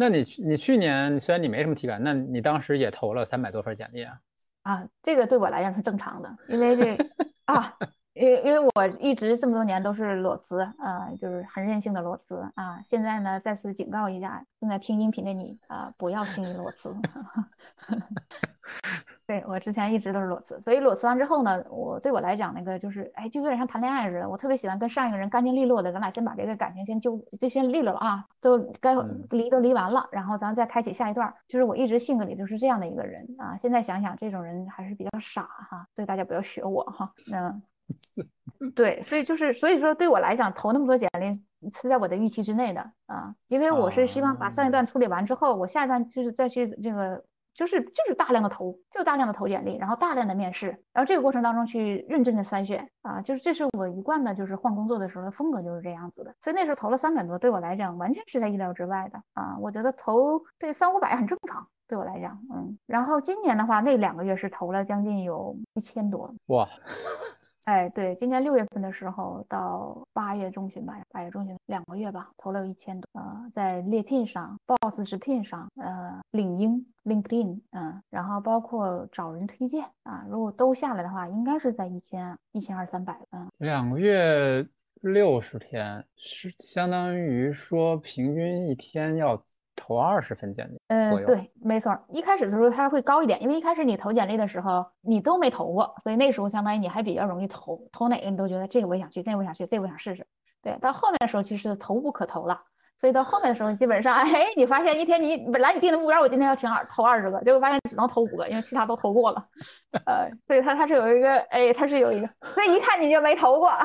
那你去你去年虽然你没什么体感，那你当时也投了三百多份简历啊？啊，这个对我来讲是正常的，因为这啊，因因为我一直这么多年都是裸辞，啊，就是很任性的裸辞啊。现在呢，再次警告一下正在听音频的你啊，不要轻易裸辞。对我之前一直都是裸辞，所以裸辞完之后呢，我对我来讲那个就是，哎，就有点像谈恋爱似的。我特别喜欢跟上一个人干净利落的，咱俩先把这个感情先就就先利落了啊，都该离都离完了，然后咱再开启下一段。就是我一直性格里就是这样的一个人啊。现在想想，这种人还是比较傻哈，所以大家不要学我哈。嗯，对，所以就是所以说对我来讲，投那么多简历是在我的预期之内的啊，因为我是希望把上一段处理完之后，我下一段就是再去这个。就是就是大量的投，就大量的投简历，然后大量的面试，然后这个过程当中去认真的筛选啊，就是这是我一贯的，就是换工作的时候的风格就是这样子的。所以那时候投了三百多，对我来讲完全是在意料之外的啊。我觉得投对三五百很正常，对我来讲，嗯。然后今年的话，那两个月是投了将近有一千多，哇。哎，对，今年六月份的时候到八月中旬吧，八月中旬两个月吧，投了有一千多。呃，在猎聘上，Boss 直聘上，呃，领英 LinkedIn，嗯，然后包括找人推荐啊，如果都下来的话，应该是在一千一千二三百。嗯，两个月六十天，是相当于说平均一天要。投二十份简历，嗯，对，没错。一开始的时候它会高一点，因为一开始你投简历的时候你都没投过，所以那时候相当于你还比较容易投，投哪个你都觉得这个我也想去，那个我想去，这个我想试试。对，到后面的时候其实投无可投了，所以到后面的时候基本上，哎，你发现一天你本来你定的目标我今天要请二投二十个，结果发现只能投五个，因为其他都投过了。呃，所以它它是有一个，哎，它是有一个，所以一看你就没投过。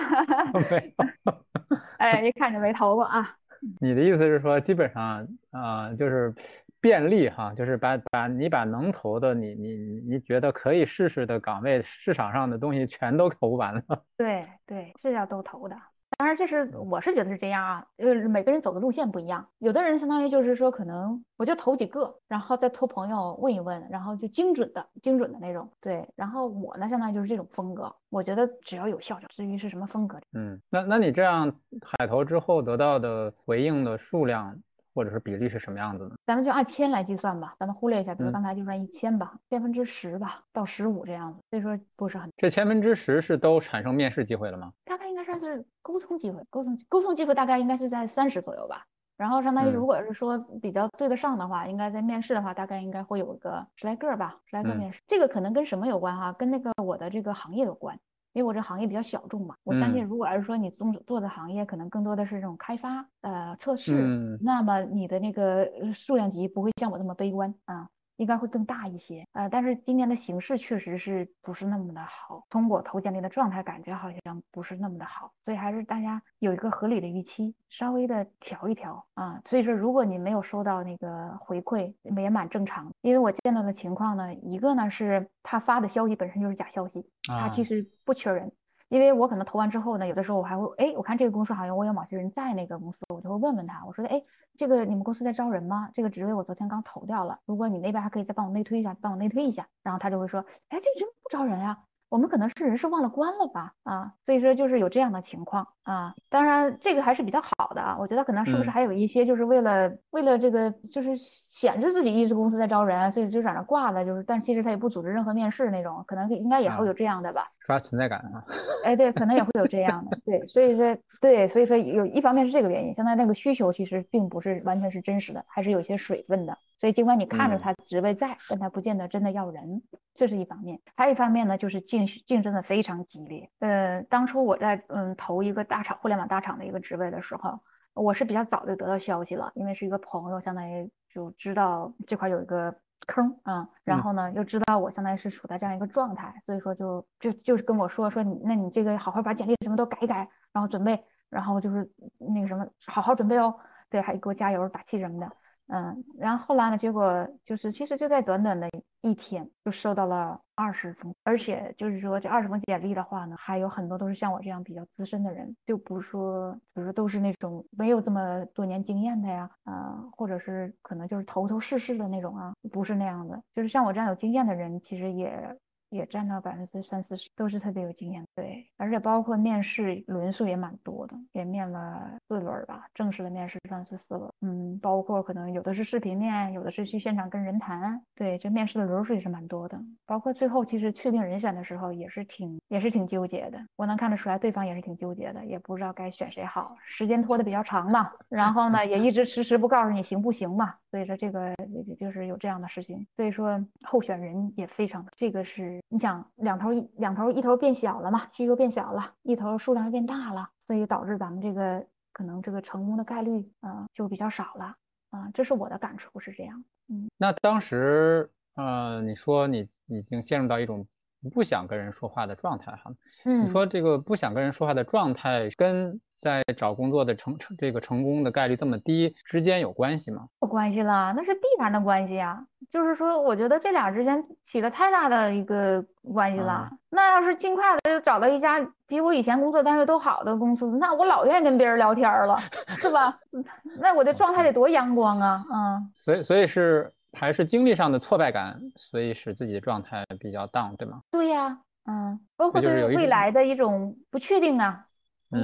哎，一看就没投过啊。你的意思是说，基本上啊，就是便利哈，就是把把你把能投的，你你你觉得可以试试的岗位，市场上的东西全都投完了。对对，是要都投的。当然，这是我是觉得是这样啊，因为每个人走的路线不一样。有的人相当于就是说，可能我就投几个，然后再托朋友问一问，然后就精准的、精准的那种。对，然后我呢，相当于就是这种风格。我觉得只要有效就。至于是什么风格，嗯，那那你这样海投之后得到的回应的数量？或者是比例是什么样子的？咱们就按千来计算吧，咱们忽略一下，比如刚才就算一千吧，千分之十吧，到十五这样子，所以说不是很。这千分之十是都产生面试机会了吗？大概应该算是沟通机会，沟通沟通机会大概应该是在三十左右吧。然后相当于如果是说比较对得上的话，应该在面试的话，大概应该会有个十来个吧，十来个面试。这个可能跟什么有关哈？跟那个我的这个行业有关。因为我这行业比较小众嘛，我相信如果要是说你做做的行业可能更多的是这种开发呃测试，那么你的那个数量级不会像我这么悲观啊。应该会更大一些。呃，但是今年的形势确实是不是那么的好，通过投简历的状态感觉好像不是那么的好，所以还是大家有一个合理的预期，稍微的调一调啊。所以说，如果你没有收到那个回馈，也蛮正常。因为我见到的情况呢，一个呢是他发的消息本身就是假消息，他其实不缺人。因为我可能投完之后呢，有的时候我还会，哎，我看这个公司好像我有某些人在那个公司，我就会问问他，我说，哎，这个你们公司在招人吗？这个职位我昨天刚投掉了，如果你那边还可以再帮我内推一下，帮我内推一下，然后他就会说，哎，这人不招人呀。我们可能是人事忘了关了吧，啊，所以说就是有这样的情况啊。当然这个还是比较好的啊，我觉得可能是不是还有一些就是为了为了这个就是显示自己意思公司在招人，所以就在那挂了，就是但其实他也不组织任何面试那种，可能应该也会有这样的吧，刷存在感啊。哎，对，可能也会有这样的，对，所以说对，所以说有一方面是这个原因，现在那个需求其实并不是完全是真实的，还是有些水分的。所以，尽管你看着他职位在，但他不见得真的要人，这是一方面。还有一方面呢，就是竞竞争的非常激烈。呃，当初我在嗯投一个大厂互联网大厂的一个职位的时候，我是比较早就得到消息了，因为是一个朋友，相当于就知道这块有一个坑啊，然后呢又知道我相当于是处在这样一个状态，所以说就就就是跟我说说你那你这个好好把简历什么都改一改，然后准备，然后就是那个什么好好准备哦，对，还给我加油打气什么的。嗯，然后后来呢？结果就是，其实就在短短的一天，就收到了二十封，而且就是说这二十封简历的话呢，还有很多都是像我这样比较资深的人，就不是说，比如说都是那种没有这么多年经验的呀，啊，或者是可能就是头头是是的那种啊，不是那样的，就是像我这样有经验的人，其实也。也占到百分之三四十，都是特别有经验。对，而且包括面试轮数也蛮多的，也面了四轮吧，正式的面试算是四轮。嗯，包括可能有的是视频面，有的是去现场跟人谈。对，这面试的轮数也是蛮多的。包括最后其实确定人选的时候，也是挺也是挺纠结的。我能看得出来，对方也是挺纠结的，也不知道该选谁好。时间拖得比较长嘛，然后呢，也一直迟迟不告诉你行不行嘛。所以说这个也就是有这样的事情。所以说候选人也非常，这个是。你想两头一两头一头变小了嘛，需求变小了，一头数量变大了，所以导致咱们这个可能这个成功的概率啊就比较少了啊，这是我的感触是这样。嗯，那当时呃你说你已经陷入到一种不想跟人说话的状态哈，嗯，你说这个不想跟人说话的状态跟在找工作的成成这个成功的概率这么低之间有关系吗？有关系了，那是必然的关系啊。就是说，我觉得这俩之间起了太大的一个关系了。那要是尽快的就找到一家比我以前工作单位都好的公司，那我老愿意跟别人聊天了，是吧？那我的状态得多阳光啊！嗯，所以所以是还是经历上的挫败感，所以使自己的状态比较 down，对吗？对呀，嗯，包括对未来的一种不确定啊。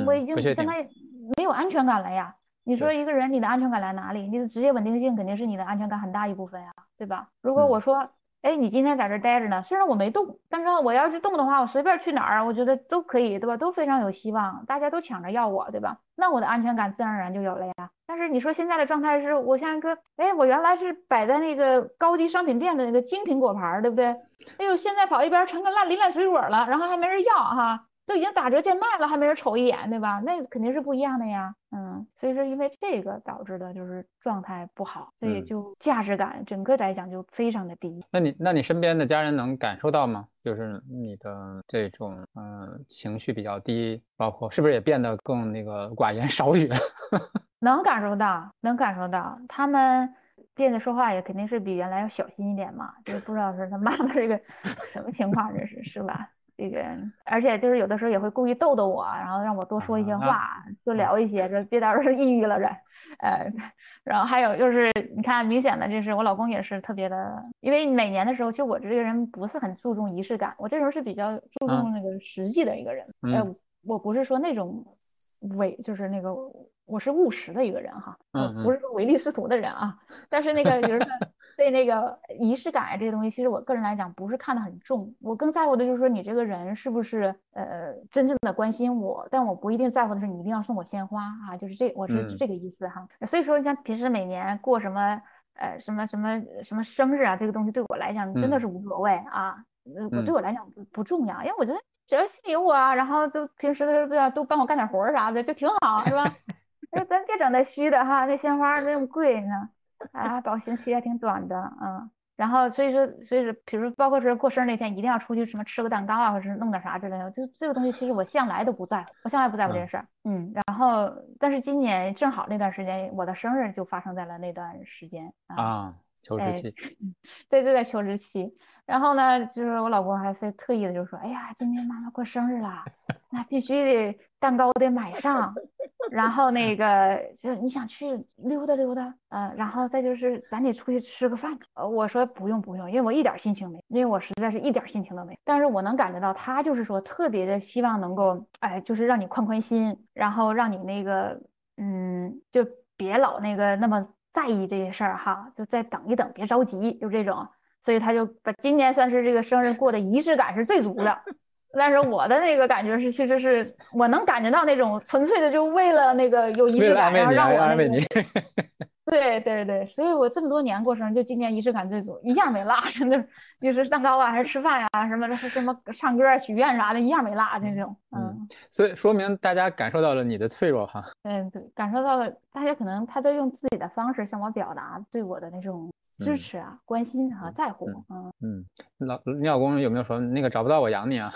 我已经现在没有安全感了呀！你说一个人你的安全感来哪里？你的职业稳定性肯定是你的安全感很大一部分呀，对吧？如果我说，哎，你今天在这待着呢，虽然我没动，但是我要是动的话，我随便去哪儿，我觉得都可以，对吧？都非常有希望，大家都抢着要我，对吧？那我的安全感自然而然就有了呀。但是你说现在的状态是我像一个，哎，我原来是摆在那个高级商品店的那个精品果盘，对不对？哎呦，现在跑一边成个烂林烂水果了，然后还没人要哈。都已经打折贱卖了，还没人瞅一眼，对吧？那肯定是不一样的呀。嗯，所以说因为这个导致的就是状态不好，所以就价值感整个来讲就非常的低。那你那你身边的家人能感受到吗？就是你的这种嗯情绪比较低，包括是不是也变得更那个寡言少语？能感受到，能感受到，他们变得说话也肯定是比原来要小心一点嘛。就是不知道是他妈妈这个 什么情况，这是是吧？这个，而且就是有的时候也会故意逗逗我，然后让我多说一些话，多聊一些，这别到时候抑郁了这。呃，然后还有就是，你看明显的就是我老公也是特别的，因为每年的时候，其实我这个人不是很注重仪式感，我这时候是比较注重那个实际的一个人。呃，我不是说那种伪，就是那个我是务实的一个人哈，不是说唯利是图的人啊。但是那个比如说。对那个仪式感这些东西，其实我个人来讲不是看得很重，我更在乎的就是说你这个人是不是呃真正的关心我，但我不一定在乎的是你一定要送我鲜花啊，就是这我是这个意思哈。所以说像平时每年过什么呃什么什么什么生日啊，这个东西对我来讲真的是无所谓啊，呃我对我来讲不不重要，因为我觉得只要心里有我，然后就平时的都帮我干点活啥的就挺好，是吧？哎 咱别整那虚的哈，那鲜花那么贵呢。啊，保鲜期还挺短的，嗯，然后所以说，所以说，比如包括是过生日那天，一定要出去什么吃个蛋糕啊，或者是弄点啥之类的，就这个东西，其实我向来都不在乎，我向来不在乎这件事儿。嗯，然后但是今年正好那段时间，我的生日就发生在了那段时间啊，求职期，对，就在求职期。然后呢，就是我老公还非特意的就说，哎呀，今天妈妈过生日了，那必须得蛋糕得买上。然后那个就你想去溜达溜达，嗯，然后再就是咱得出去吃个饭。呃，我说不用不用，因为我一点心情没，因为我实在是一点心情都没。但是我能感觉到他就是说特别的希望能够，哎，就是让你宽宽心，然后让你那个，嗯，就别老那个那么在意这些事儿哈，就再等一等，别着急，就这种。所以他就把今年算是这个生日过的仪式感是最足的。但是我的那个感觉是，其实是我能感觉到那种纯粹的，就为了那个有仪式感，然后让我那个。对对对，所以我这么多年过生日，就今年仪式感最足，一样没落，真的，就是蛋糕啊，还是吃饭呀，什么什么唱歌、许愿啥的，一样没落那种。嗯，所以说明大家感受到了你的脆弱哈。嗯，对，感受到了，大家可能他在用自己的方式向我表达对我的那种支持啊、关心啊、在乎。嗯嗯，老你老公有没有说那个找不到我养你啊？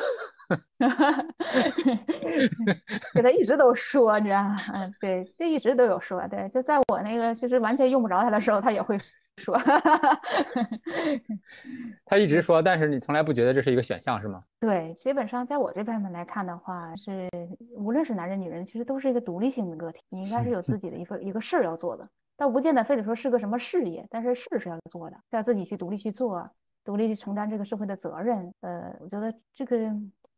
给他一直都说，你知道吗？嗯，对，这一直都有说，对，就在我那个就是完全用不着他的时候，他也会说。他一直说，但是你从来不觉得这是一个选项，是吗？对，基本上在我这边来看的话，是无论是男人女人，其实都是一个独立性的个体，你应该是有自己的一份一个事儿要做的，倒不见得非得说是个什么事业，但是事是要做的，要自己去独立去做，独立去承担这个社会的责任。呃，我觉得这个。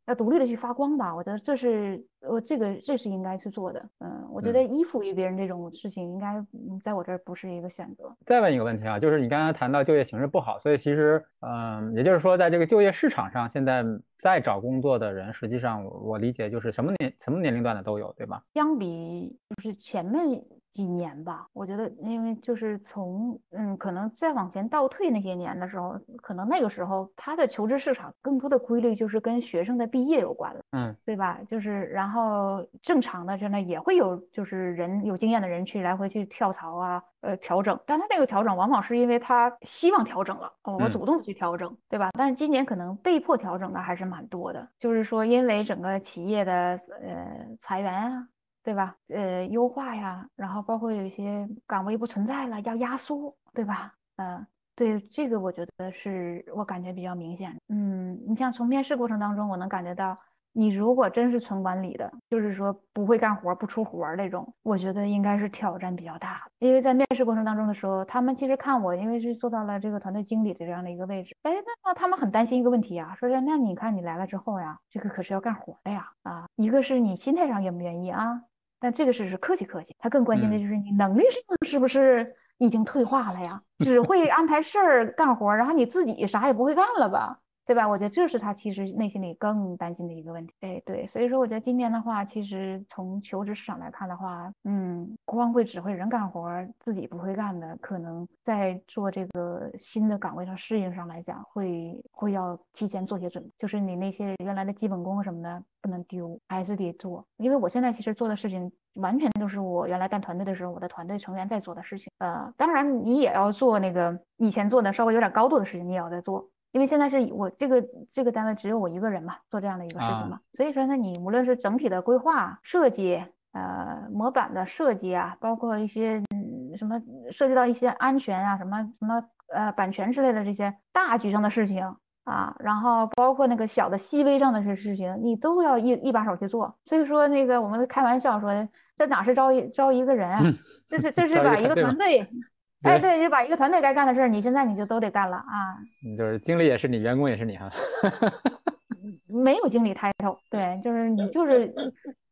要独立的去发光吧，我觉得这是呃，这个这是应该去做的。嗯，我觉得依附于别人这种事情，应该在我这儿不是一个选择。再问一个问题啊，就是你刚刚谈到就业形势不好，所以其实，嗯，也就是说，在这个就业市场上，现在在找工作的人，实际上我理解就是什么年什么年龄段的都有，对吧？相比就是前面。几年吧，我觉得，因为就是从嗯，可能再往前倒退那些年的时候，可能那个时候他的求职市场更多的规律就是跟学生的毕业有关了，嗯，对吧？就是然后正常的真的也会有，就是人有经验的人去来回去跳槽啊，呃，调整，但他这个调整往往是因为他希望调整了，哦，我主动去调整，对吧？但是今年可能被迫调整的还是蛮多的，就是说因为整个企业的呃裁员啊。对吧？呃，优化呀，然后包括有一些岗位不存在了，要压缩，对吧？嗯，对，这个我觉得是我感觉比较明显。嗯，你像从面试过程当中，我能感觉到，你如果真是纯管理的，就是说不会干活、不出活那种，我觉得应该是挑战比较大。因为在面试过程当中的时候，他们其实看我，因为是做到了这个团队经理的这样的一个位置，哎，那他们很担心一个问题啊，说是那你看你来了之后呀，这个可是要干活的呀，啊，一个是你心态上愿不愿意啊？但这个事是客气客气，他更关心的就是你能力上 是不是已经退化了呀？只会安排事儿干活，然后你自己啥也不会干了吧？对吧？我觉得这是他其实内心里更担心的一个问题。哎，对，所以说我觉得今年的话，其实从求职市场来看的话，嗯，光会指挥人干活，自己不会干的，可能在做这个新的岗位上适应上来讲，会会要提前做些准备，就是你那些原来的基本功什么的不能丢，还是得做。因为我现在其实做的事情，完全都是我原来干团队的时候，我的团队成员在做的事情。呃，当然你也要做那个以前做的稍微有点高度的事情，你也要在做。因为现在是我这个这个单位只有我一个人嘛，做这样的一个事情嘛，所以说呢，你无论是整体的规划设计，呃，模板的设计啊，包括一些什么涉及到一些安全啊，什么什么呃版权之类的这些大局上的事情啊，然后包括那个小的细微上的事事情，你都要一一把手去做。所以说那个我们开玩笑说，这哪是招一招一个人，这是 这是把一个团队。哎，对，就把一个团队该干的事儿，你现在你就都得干了啊！就是经理也是你，员工也是你哈。没有经理 title，对，就是你就是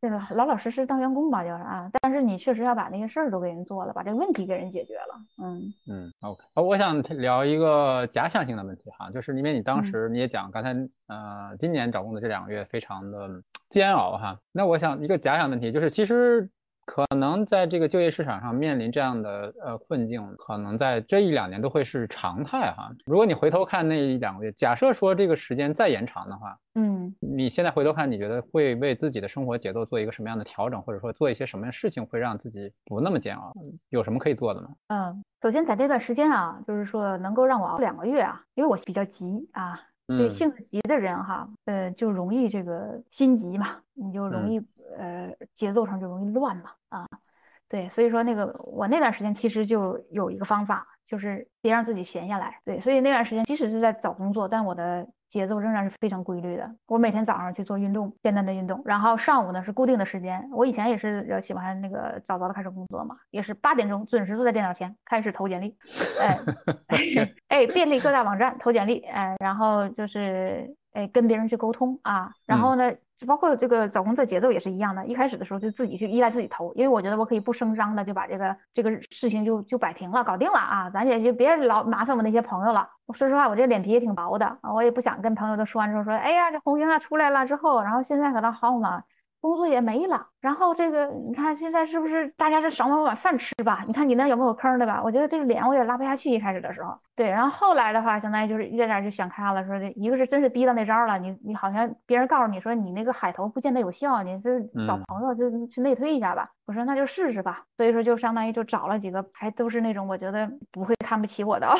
这个老老实实当员工吧，就是啊。但是你确实要把那些事儿都给人做了，把这个问题给人解决了。嗯嗯，OK。我想聊一个假想性的问题哈，就是因为你当时你也讲，刚才呃，今年找工作这两个月非常的煎熬哈。那我想一个假想问题就是，其实。可能在这个就业市场上面临这样的呃困境，可能在这一两年都会是常态哈。如果你回头看那一两个月，假设说这个时间再延长的话，嗯，你现在回头看，你觉得会为自己的生活节奏做一个什么样的调整，或者说做一些什么事情会让自己不那么煎熬？有什么可以做的吗？嗯，首先在这段时间啊，就是说能够让我熬两个月啊，因为我比较急啊。对性子急的人哈，呃，就容易这个心急嘛，你就容易呃节奏上就容易乱嘛啊，对，所以说那个我那段时间其实就有一个方法，就是别让自己闲下来，对，所以那段时间即使是在找工作，但我的。节奏仍然是非常规律的。我每天早上去做运动，简单的运动，然后上午呢是固定的时间。我以前也是要喜欢那个早早的开始工作嘛，也是八点钟准时坐在电脑前开始投简历，哎 哎，便利各大网站投简历，哎，然后就是哎跟别人去沟通啊，然后呢。就包括这个找工作节奏也是一样的，一开始的时候就自己去依赖自己投，因为我觉得我可以不声张的就把这个这个事情就就摆平了，搞定了啊，咱也就别老麻烦我那些朋友了。我说实话，我这脸皮也挺薄的，我也不想跟朋友都说完之后说，哎呀，这红星啊出来了之后，然后现在可倒好嘛。工作也没了，然后这个你看现在是不是大家是少买碗饭吃吧？你看你那有没有坑的吧？我觉得这个脸我也拉不下去，一开始的时候，对，然后后来的话，相当于就是一点点就想开了，说这一个是真是逼到那招了，你你好像别人告诉你说你那个海投不见得有效，你这找朋友就去内推一下吧。我说那就试试吧，所以说就相当于就找了几个还都是那种我觉得不会看不起我的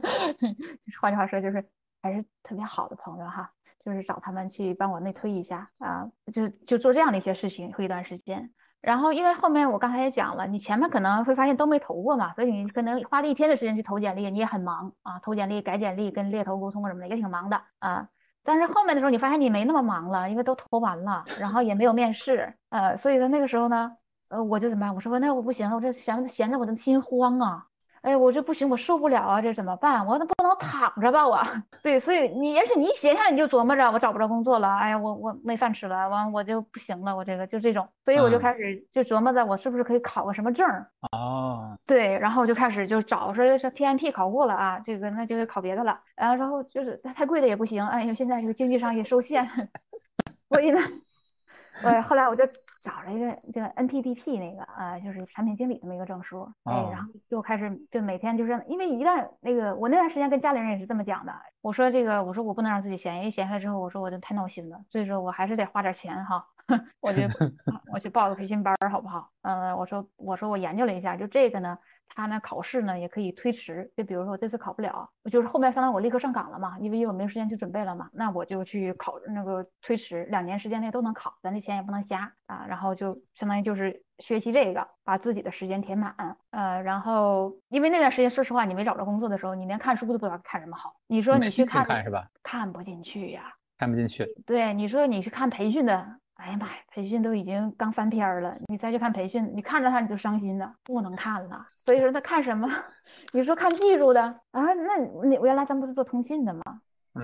换句话说就是还是特别好的朋友哈。就是找他们去帮我内推一下啊，就就做这样的一些事情，会一段时间。然后因为后面我刚才也讲了，你前面可能会发现都没投过嘛，所以你可能花了一天的时间去投简历，你也很忙啊，投简历、改简历、跟猎头沟通什么的也挺忙的啊。但是后面的时候你发现你没那么忙了，因为都投完了，然后也没有面试，呃，所以在那个时候呢，呃，我就怎么办？我说那我不行，我这闲闲着我的心慌啊。哎，我这不行，我受不了啊！这怎么办？我那不能躺着吧？我 对，所以你而且你一闲下来你就琢磨着我找不着工作了，哎呀，我我没饭吃了，完我就不行了，我这个就这种，所以我就开始就琢磨着我是不是可以考个什么证儿哦，对，然后就开始就找说是 PMP 考过了啊，这个那就得考别的了，然后然后就是太贵的也不行，哎呦，现在这个经济上也受限，所以呢，呃，后来我就。找了一个这个 NPDP 那个啊，就是产品经理这么一个证书，哎，然后就开始就每天就是因为一旦那个我那段时间跟家里人也是这么讲的，我说这个我说我不能让自己闲，一闲下来之后我说我就太闹心了，所以说我还是得花点钱哈，我就 我去报个培训班好不好？嗯，我说我说我研究了一下，就这个呢。他呢考试呢也可以推迟，就比如说我这次考不了，就是后面相当于我立刻上岗了嘛，因为我没有时间去准备了嘛，那我就去考那个推迟，两年时间内都能考，咱这钱也不能瞎啊，然后就相当于就是学习这个，把自己的时间填满，呃，然后因为那段时间说实话你没找着工作的时候，你连看书都不知道看什么好，你说你去看是吧？看不进去呀，看不进去。对，你说你去看培训的。哎呀妈呀，培训都已经刚翻篇了，你再去看培训，你看着他你就伤心了，不能看了。所以说他看什么？你说看技术的啊？那你原来咱不是做通信的吗？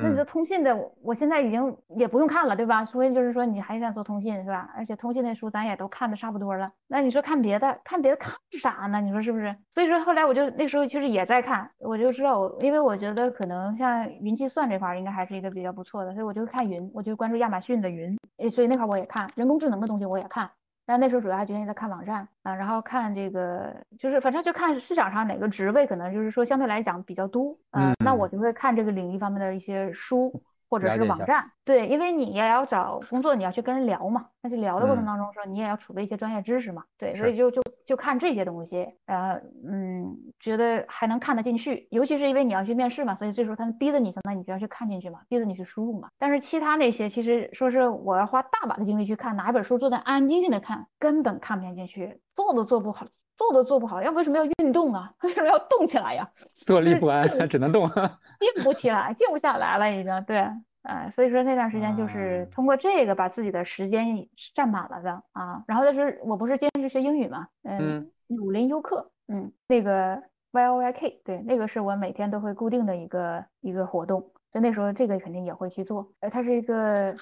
那你说通信的，我现在已经也不用看了，对吧？除非就是说你还想做通信，是吧？而且通信的书咱也都看的差不多了。那你说看别的，看别的看啥呢？你说是不是？所以说后来我就那时候其实也在看，我就知道我，因为我觉得可能像云计算这块应该还是一个比较不错的，所以我就看云，我就关注亚马逊的云，所以那块我也看人工智能的东西我也看。但那时候主要还决定在看网站啊，然后看这个，就是反正就看市场上哪个职位可能就是说相对来讲比较多啊，那我就会看这个领域方面的一些书。或者是网站，对，因为你也要找工作，你要去跟人聊嘛，那就聊的过程当中说，你也要储备一些专业知识嘛，对，所以就就就看这些东西，呃，嗯，觉得还能看得进去，尤其是因为你要去面试嘛，所以这时候他们逼着你，相当于你就要去看进去嘛，逼着你去输入嘛。但是其他那些，其实说是我要花大把的精力去看，拿一本书坐在安安静静的看，根本看不进去，做都做不好，做都做不好，要为什么要运动啊？为什么要动起来呀？坐立不安，只能动。静不起来，静不下来了，已经对，呃，所以说那段时间就是通过这个把自己的时间占满了的啊。然后就是我不是坚持学英语嘛，嗯，武林优课，嗯，那个 Y O Y K，对，那个是我每天都会固定的一个一个活动，就那时候这个肯定也会去做。呃，它是一个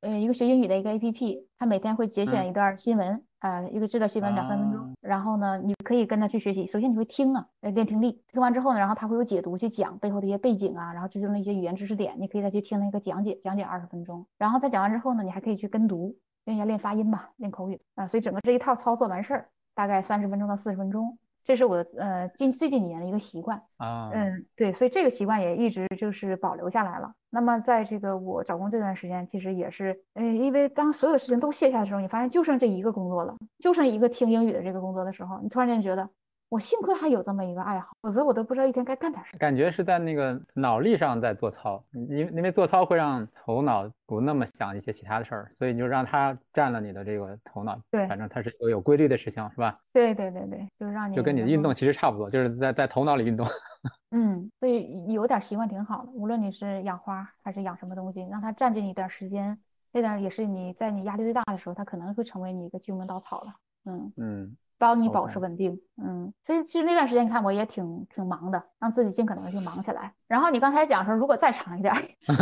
呃一个学英语的一个 A P P，它每天会节选一段新闻。啊，一个治疗新闻两三分钟，然后呢，你可以跟他去学习。首先你会听啊，练听力。听完之后呢，然后他会有解读，去讲背后的一些背景啊，然后之中的一些语言知识点，你可以再去听那个讲解，讲解二十分钟。然后他讲完之后呢，你还可以去跟读。因为要练发音嘛，练口语啊，所以整个这一套操作完事儿，大概三十分钟到四十分钟。这是我呃近最近几年的一个习惯啊，嗯，对，所以这个习惯也一直就是保留下来了。那么在这个我找工这段时间，其实也是，嗯，因为当所有的事情都卸下的时候，你发现就剩这一个工作了，就剩一个听英语的这个工作的时候，你突然间觉得。我幸亏还有这么一个爱好，否则我都不知道一天该干点什么。感觉是在那个脑力上在做操，因因为做操会让头脑不那么想一些其他的事儿，所以你就让它占了你的这个头脑。对，反正它是一个有规律的事情，是吧？对对对对，就是让你就跟你的运动其实差不多，就是在在头脑里运动。嗯，所以有点习惯挺好的。无论你是养花还是养什么东西，让它占据你一段时间，那段也是你在你压力最大的时候，它可能会成为你一个救命稻草了。嗯嗯。帮你保持稳定，嗯，所以其实那段时间你看我也挺挺忙的，让自己尽可能的去忙起来。然后你刚才讲说，如果再长一点，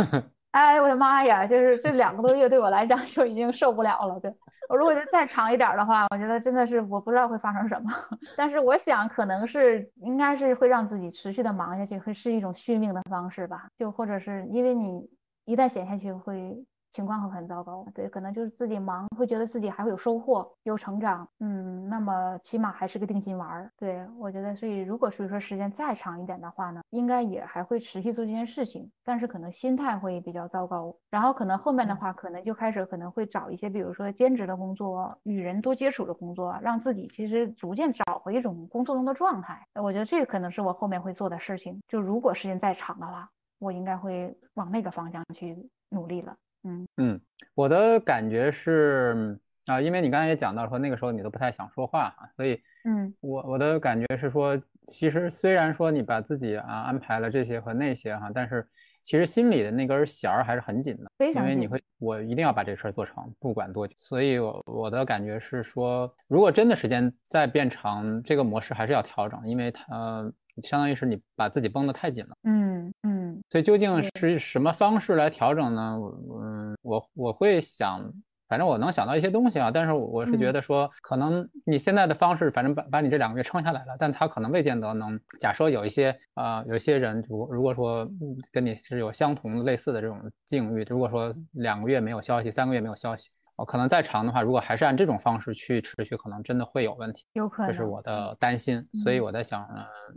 哎，我的妈呀，就是这两个多月对我来讲就已经受不了了。对我如果再长一点的话，我觉得真的是我不知道会发生什么。但是我想可能是应该是会让自己持续的忙下去，会是一种续命的方式吧。就或者是因为你一旦闲下去会。情况会很糟糕，对，可能就是自己忙，会觉得自己还会有收获、有成长，嗯，那么起码还是个定心丸儿。对我觉得，所以如果是说时间再长一点的话呢，应该也还会持续做这件事情，但是可能心态会比较糟糕。然后可能后面的话，可能就开始可能会找一些，比如说兼职的工作、与人多接触的工作，让自己其实逐渐找回一种工作中的状态。我觉得这个可能是我后面会做的事情。就如果时间再长的话，我应该会往那个方向去努力了。嗯嗯，我的感觉是啊，因为你刚才也讲到说那个时候你都不太想说话哈，所以嗯，我我的感觉是说，其实虽然说你把自己啊安排了这些和那些哈，但是其实心里的那根弦儿还是很紧的，因为你会我一定要把这事儿做成，不管多久。所以我我的感觉是说，如果真的时间再变长，这个模式还是要调整，因为它。相当于是你把自己绷得太紧了，嗯嗯，所以究竟是什么方式来调整呢？嗯，我我会想，反正我能想到一些东西啊，但是我是觉得说，可能你现在的方式，反正把把你这两个月撑下来了，但他可能未见得能。假设有一些啊，有一些人，如如果说跟你是有相同类似的这种境遇，如果说两个月没有消息，三个月没有消息。哦，可能再长的话，如果还是按这种方式去持续，可能真的会有问题，有可能，这是我的担心。所以我在想，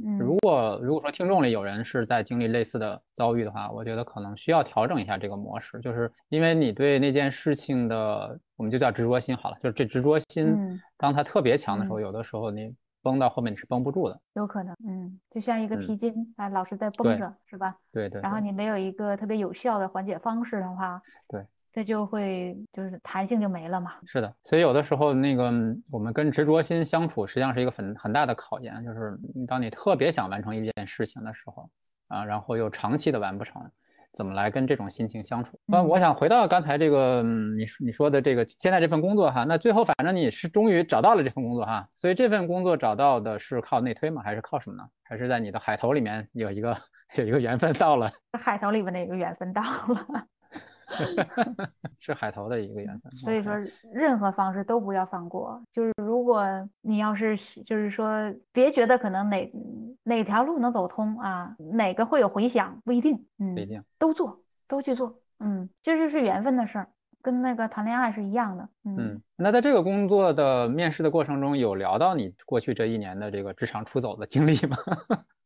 嗯，如果如果说听众里有人是在经历类似的遭遇的话，我觉得可能需要调整一下这个模式，就是因为你对那件事情的，我们就叫执着心好了，就是这执着心，当它特别强的时候，有的时候你绷到后面你是绷不住的，有可能，嗯，就像一个皮筋，啊，老是在绷着，是吧？对对。然后你没有一个特别有效的缓解方式的话，对。这就会就是弹性就没了嘛。是的，所以有的时候那个我们跟执着心相处，实际上是一个很很大的考验。就是当你特别想完成一件事情的时候，啊，然后又长期的完不成，怎么来跟这种心情相处？那我想回到刚才这个你你说的这个现在这份工作哈，那最后反正你是终于找到了这份工作哈，所以这份工作找到的是靠内推吗？还是靠什么呢？还是在你的海投里面有一个 有一个缘分到了？海投里面的一个缘分到了。是海投的一个缘分，所以说任何方式都不要放过。就是如果你要是就是说，别觉得可能哪哪条路能走通啊，哪个会有回响，不一定，嗯，不一定，都做，都去做，嗯，这就是缘分的事儿，跟那个谈恋爱是一样的，嗯。那在这个工作的面试的过程中，有聊到你过去这一年的这个职场出走的经历吗？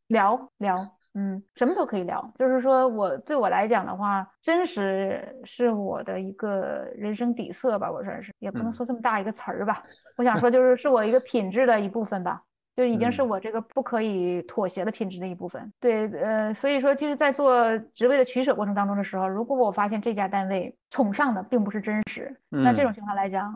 聊 聊。嗯，什么都可以聊，就是说我对我来讲的话，真实是我的一个人生底色吧，我算是，也不能说这么大一个词儿吧。我想说，就是是我一个品质的一部分吧，就已经是我这个不可以妥协的品质的一部分。对，呃，所以说，其实，在做职位的取舍过程当中的时候，如果我发现这家单位崇尚的并不是真实，那这种情况来讲。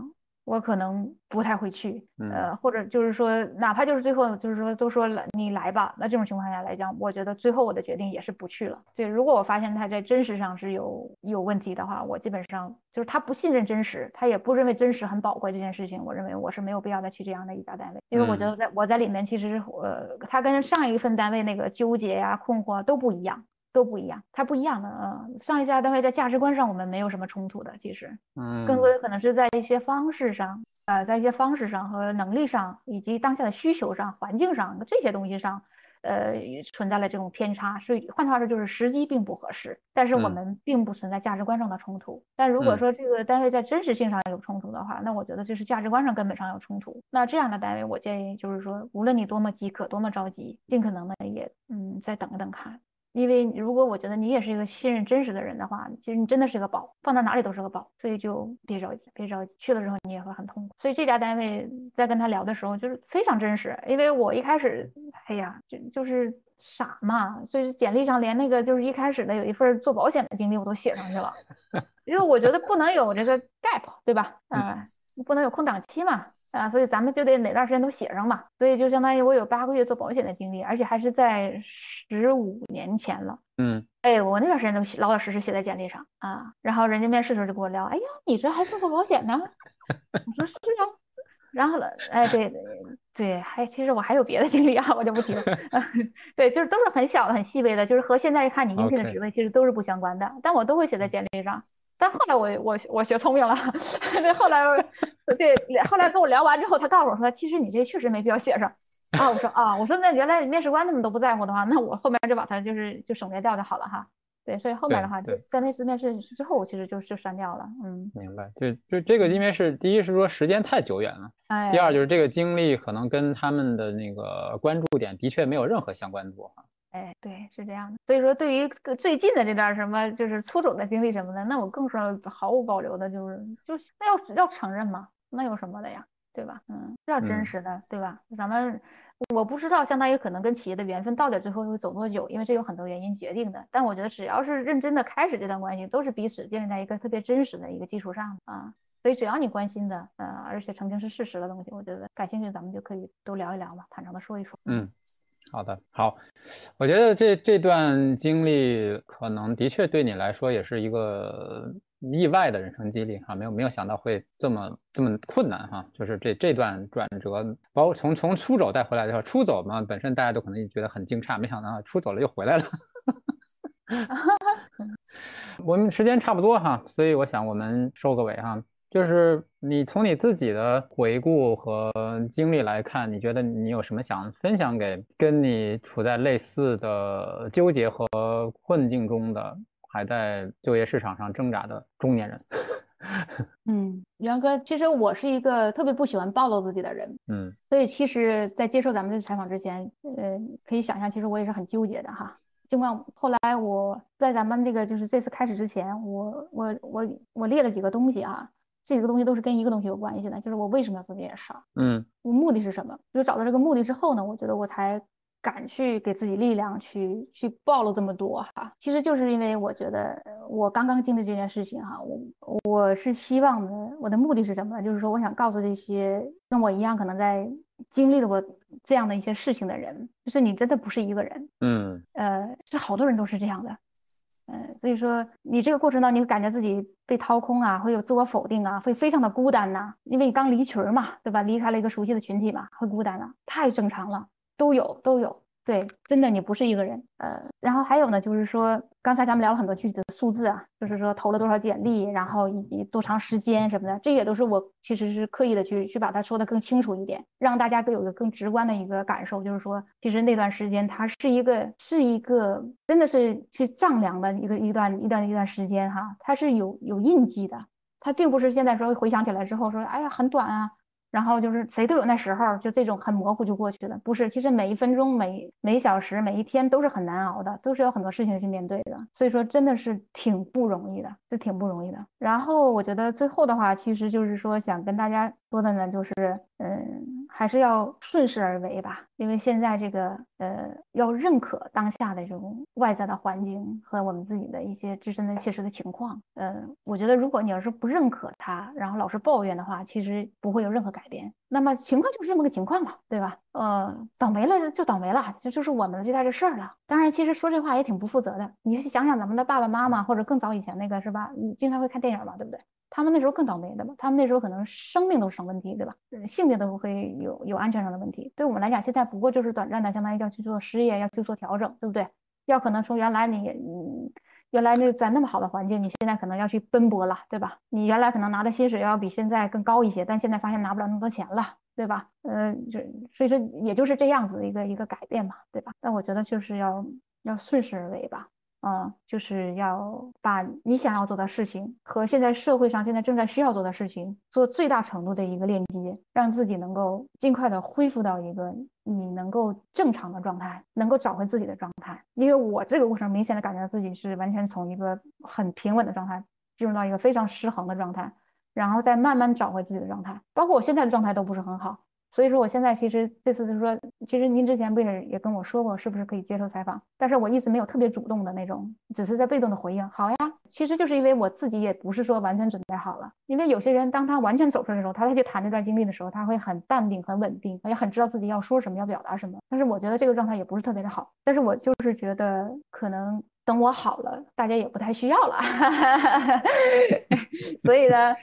我可能不太会去，呃，或者就是说，哪怕就是最后就是说都说了你来吧，那这种情况下来讲，我觉得最后我的决定也是不去了。对，如果我发现他在真实上是有有问题的话，我基本上就是他不信任真实，他也不认为真实很宝贵这件事情，我认为我是没有必要再去这样的一家单位，因为我觉得在我在里面其实呃，他跟上一份单位那个纠结呀、困惑都不一样。都不一样，它不一样的。嗯，上一家单位在价值观上我们没有什么冲突的，其实，嗯，更多的可能是在一些方式上，呃，在一些方式上和能力上，以及当下的需求上、环境上这些东西上，呃存在了这种偏差，所以换句话说就是时机并不合适，但是我嗯们并不存在价值观上的冲突。但如果嗯说这个单位在真实性上有冲突的话，那我觉得就是价值观上根本上有冲突。那这样的单位，我建议就是说，无论你多么饥渴、多么着急，尽可能的也嗯再等一等看。因为如果我觉得你也是一个信任真实的人的话，其实你真的是个宝，放到哪里都是个宝，所以就别着急，别着急，去了之后你也会很痛苦。所以这家单位在跟他聊的时候就是非常真实，因为我一开始，哎呀，就就是傻嘛，所以简历上连那个就是一开始的有一份做保险的经历我都写上去了，因为我觉得不能有这个 gap，对吧？啊、不能有空档期嘛。啊，所以咱们就得哪段时间都写上嘛，所以就相当于我有八个月做保险的经历，而且还是在十五年前了。嗯哎，我那段时间都写老老实实写在简历上啊，然后人家面试的时候就跟我聊，哎呀，你这还做过保险呢？我说是啊，然后了，哎，对对对，还其实我还有别的经历啊，我就不提了。对，就是都是很小的、很细微的，就是和现在看你应聘的职位其实都是不相关的，但我都会写在简历上。但后来我我我学聪明了，对，后来对后来跟我聊完之后，他告诉我说，其实你这确实没必要写上。啊，我说啊，我说那原来面试官他们都不在乎的话，那我后面就把它就是就省略掉就好了哈。对，所以后面的话，在那次面试之后，我其实就就删掉了。嗯，明白。就就这个，因为是第一是说时间太久远了，哎，第二就是这个经历可能跟他们的那个关注点的确没有任何相关度哈。哎，对，是这样的。所以说，对于最近的这段什么就是出走的经历什么的，那我更是毫无保留的，就是就是那要要承认嘛，那有什么的呀，对吧？嗯，是要真嗯实的，对吧？咱们我不知道，相当于可能跟企业的缘分到底最后会走多久，因为这有很多原因决定的。但我觉得只要是认真的开始这段关系，都是彼此建立在一个特别真实的一个基础上啊。所以只要你关心的，呃，而且曾经是事实的东西，我觉得感兴趣咱们就可以都聊一聊嘛，坦诚的说一说。嗯，好的，好，我觉得这这段经历可能的确对你来说也是一个意外的人生经历哈，没有没有想到会这么这么困难哈，就是这这段转折，包括从从出走再回来的时候，出走嘛本身大家都可能觉得很惊诧，没想到出走了又回来了。我们时间差不多哈，所以我想我们收个尾哈。就是你从你自己的回顾和经历来看，你觉得你有什么想分享给跟你处在类似的纠结和困境中的，还在就业市场上挣扎的中年人？嗯，杨哥，其实我是一个特别不喜欢暴露自己的人，嗯所以其实，在接受咱们这采访之前，呃，可以想象，其实我也是很纠结的哈。尽管后来我在咱们这个就是这次开始之前，我我我我列了几个东西啊，这几个东西都是跟一个东西有关系的，就是我为什么要做这件事儿，嗯我目的是什么？就找到这个目的之后呢，我觉得我才敢去给自己力量去去暴露这么多哈。其实就是因为我觉得呃我刚刚经历这件事情哈，我我是希望的，我的目的是什么呢？就是说我想告诉这些跟我一样可能在经历了我这样的一些事情的人，就是你真的不是一个人，嗯呃，是好多人都是这样的。嗯，所以说你这个过程当中，你会感觉自己被掏空啊，会有自我否定啊，会非常的孤单呐、因为你刚离群儿嘛，对吧？离开了一个熟悉的群体嘛，会孤单了，太正常了，都有都有。对，真的你不是一个人，呃，然后还有呢，就是说刚才咱们聊了很多具体的数字啊，就是说投了多少简历，然后以及多长时间什么的，这也都是我其实是刻意的去去把它说的更清楚一点，让大家更有一个更直观的一个感受，就是说其实那段时间它是一个是一个真的是去丈量的一个一段一段一段时间哈，它是有有印记的，它并不是现在说回想起来之后说哎呀很短啊。然后就是谁都有那时候，就这种很模糊就过去了。不是，其实每一分钟、每每一小时、每一天都是很难熬的，都是有很多事情去面对的。所以说，真的是挺不容易的，是挺不容易的。然后我觉得最后的话，其实就是说想跟大家说的呢，就是嗯，还是要顺势而为吧。因为现在这个呃，要认可当下的这种外在的环境和我们自己的一些自身的切实的情况。呃，我觉得如果你要是不认可它，然后老是抱怨的话，其实不会有任何改变。那么情况就是这么个情况嘛，对吧？呃，倒霉了就倒霉了，这就是我们的这代的事儿了。当然，其实说这话也挺不负责的。你想想咱们的爸爸妈妈，或者更早以前那个是吧？你经常会看电影嘛，对不对？他们那时候更倒霉的嘛，他们那时候可能生命都成问题，对吧？性命都会有有安全上的问题。对我们来讲，现在不过就是短暂的，相当于要去做失业，要去做调整，对不对？要可能从原来你。原来那在那么好的环境，你现在可能要去奔波了，对吧？你原来可能拿的薪水要比现在更高一些，但现在发现拿不了那么多钱了，对吧？嗯，就所以说也就是这样子的一个一个改变嘛，对吧？但我觉得就是要要顺势而为吧。嗯，就是要把你想要做的事情和现在社会上现在正在需要做的事情做最大程度的一个链接，让自己能够尽快的恢复到一个你能够正常的状态，能够找回自己的状态。因为我这个过程明显的感觉自己是完全从一个很平稳的状态进入到一个非常失衡的状态，然后再慢慢找回自己的状态，包括我现在的状态都不是很好。所以说，我现在其实这次就是说，其实您之前不也也跟我说过，是不是可以接受采访？但是我一直没有特别主动的那种，只是在被动的回应。好呀，其实就是因为我自己也不是说完全准备好了。因为有些人当他完全走出来的时候，他再去谈这段经历的时候，他会很淡定、很稳定，也很知道自己要说什么、要表达什么。但是我觉得这个状态也不是特别的好。但是我就是觉得，可能等我好了，大家也不太需要了。所以呢，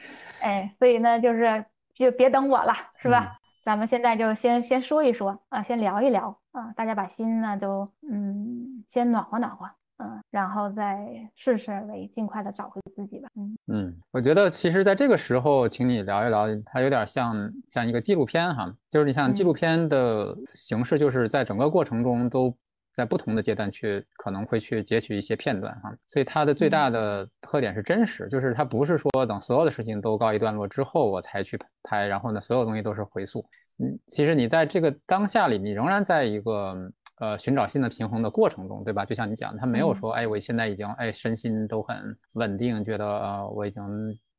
哎，所以呢，就是就别等我了，是吧？咱们现在就先先说一说啊，先聊一聊啊，大家把心呢都嗯先暖和暖和，嗯，然后再顺势而为，尽快的找回自己吧。嗯嗯，我觉得其实在这个时候，请你聊一聊，它有点像像一个纪录片哈，就是你像纪录片的形式，就是在整个过程中都。在不同的阶段去可能会去截取一些片段哈，所以它的最大的特点是真实，就是它不是说等所有的事情都告一段落之后我才去拍，然后呢所有东西都是回溯。嗯，其实你在这个当下里，你仍然在一个呃寻找新的平衡的过程中，对吧？就像你讲，他没有说哎我现在已经哎身心都很稳定，觉得呃我已经。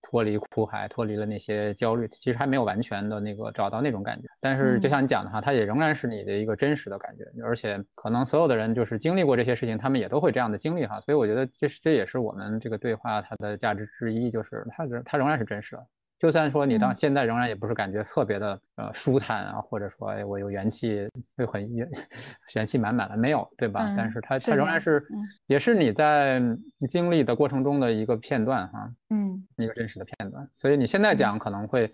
脱离苦海，脱离了那些焦虑，其实还没有完全的那个找到那种感觉。但是就像你讲的哈，它也仍然是你的一个真实的感觉，而且可能所有的人就是经历过这些事情，他们也都会这样的经历哈。所以我觉得这这也是我们这个对话它的价值之一，就是它它仍然是真实的。就算说你到现在仍然也不是感觉特别的呃舒坦啊，或者说哎我有元气会很元元气满满了没有对吧？但是它它仍然是也是你在经历的过程中的一个片段哈，嗯，一个真实的片段。所以你现在讲可能会。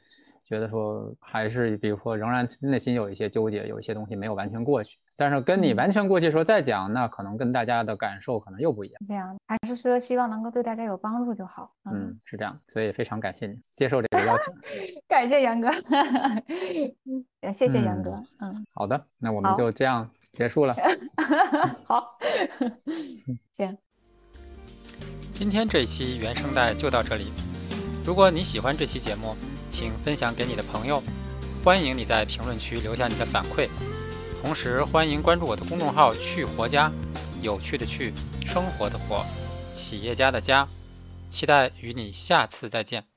觉得说还是，比如说，仍然内心有一些纠结，有一些东西没有完全过去。但是跟你完全过去时候再讲，那可能跟大家的感受可能又不一样。这样，还是说希望能够对大家有帮助就好。嗯，是这样。所以非常感谢你接受这个邀请。感谢杨哥，谢谢杨哥。嗯，好的，那我们就这样结束了。好，行。今天这期原声带就到这里。如果你喜欢这期节目，请分享给你的朋友。欢迎你在评论区留下你的反馈，同时欢迎关注我的公众号“去活家”，有趣的去，生活的活，企业家的家。期待与你下次再见。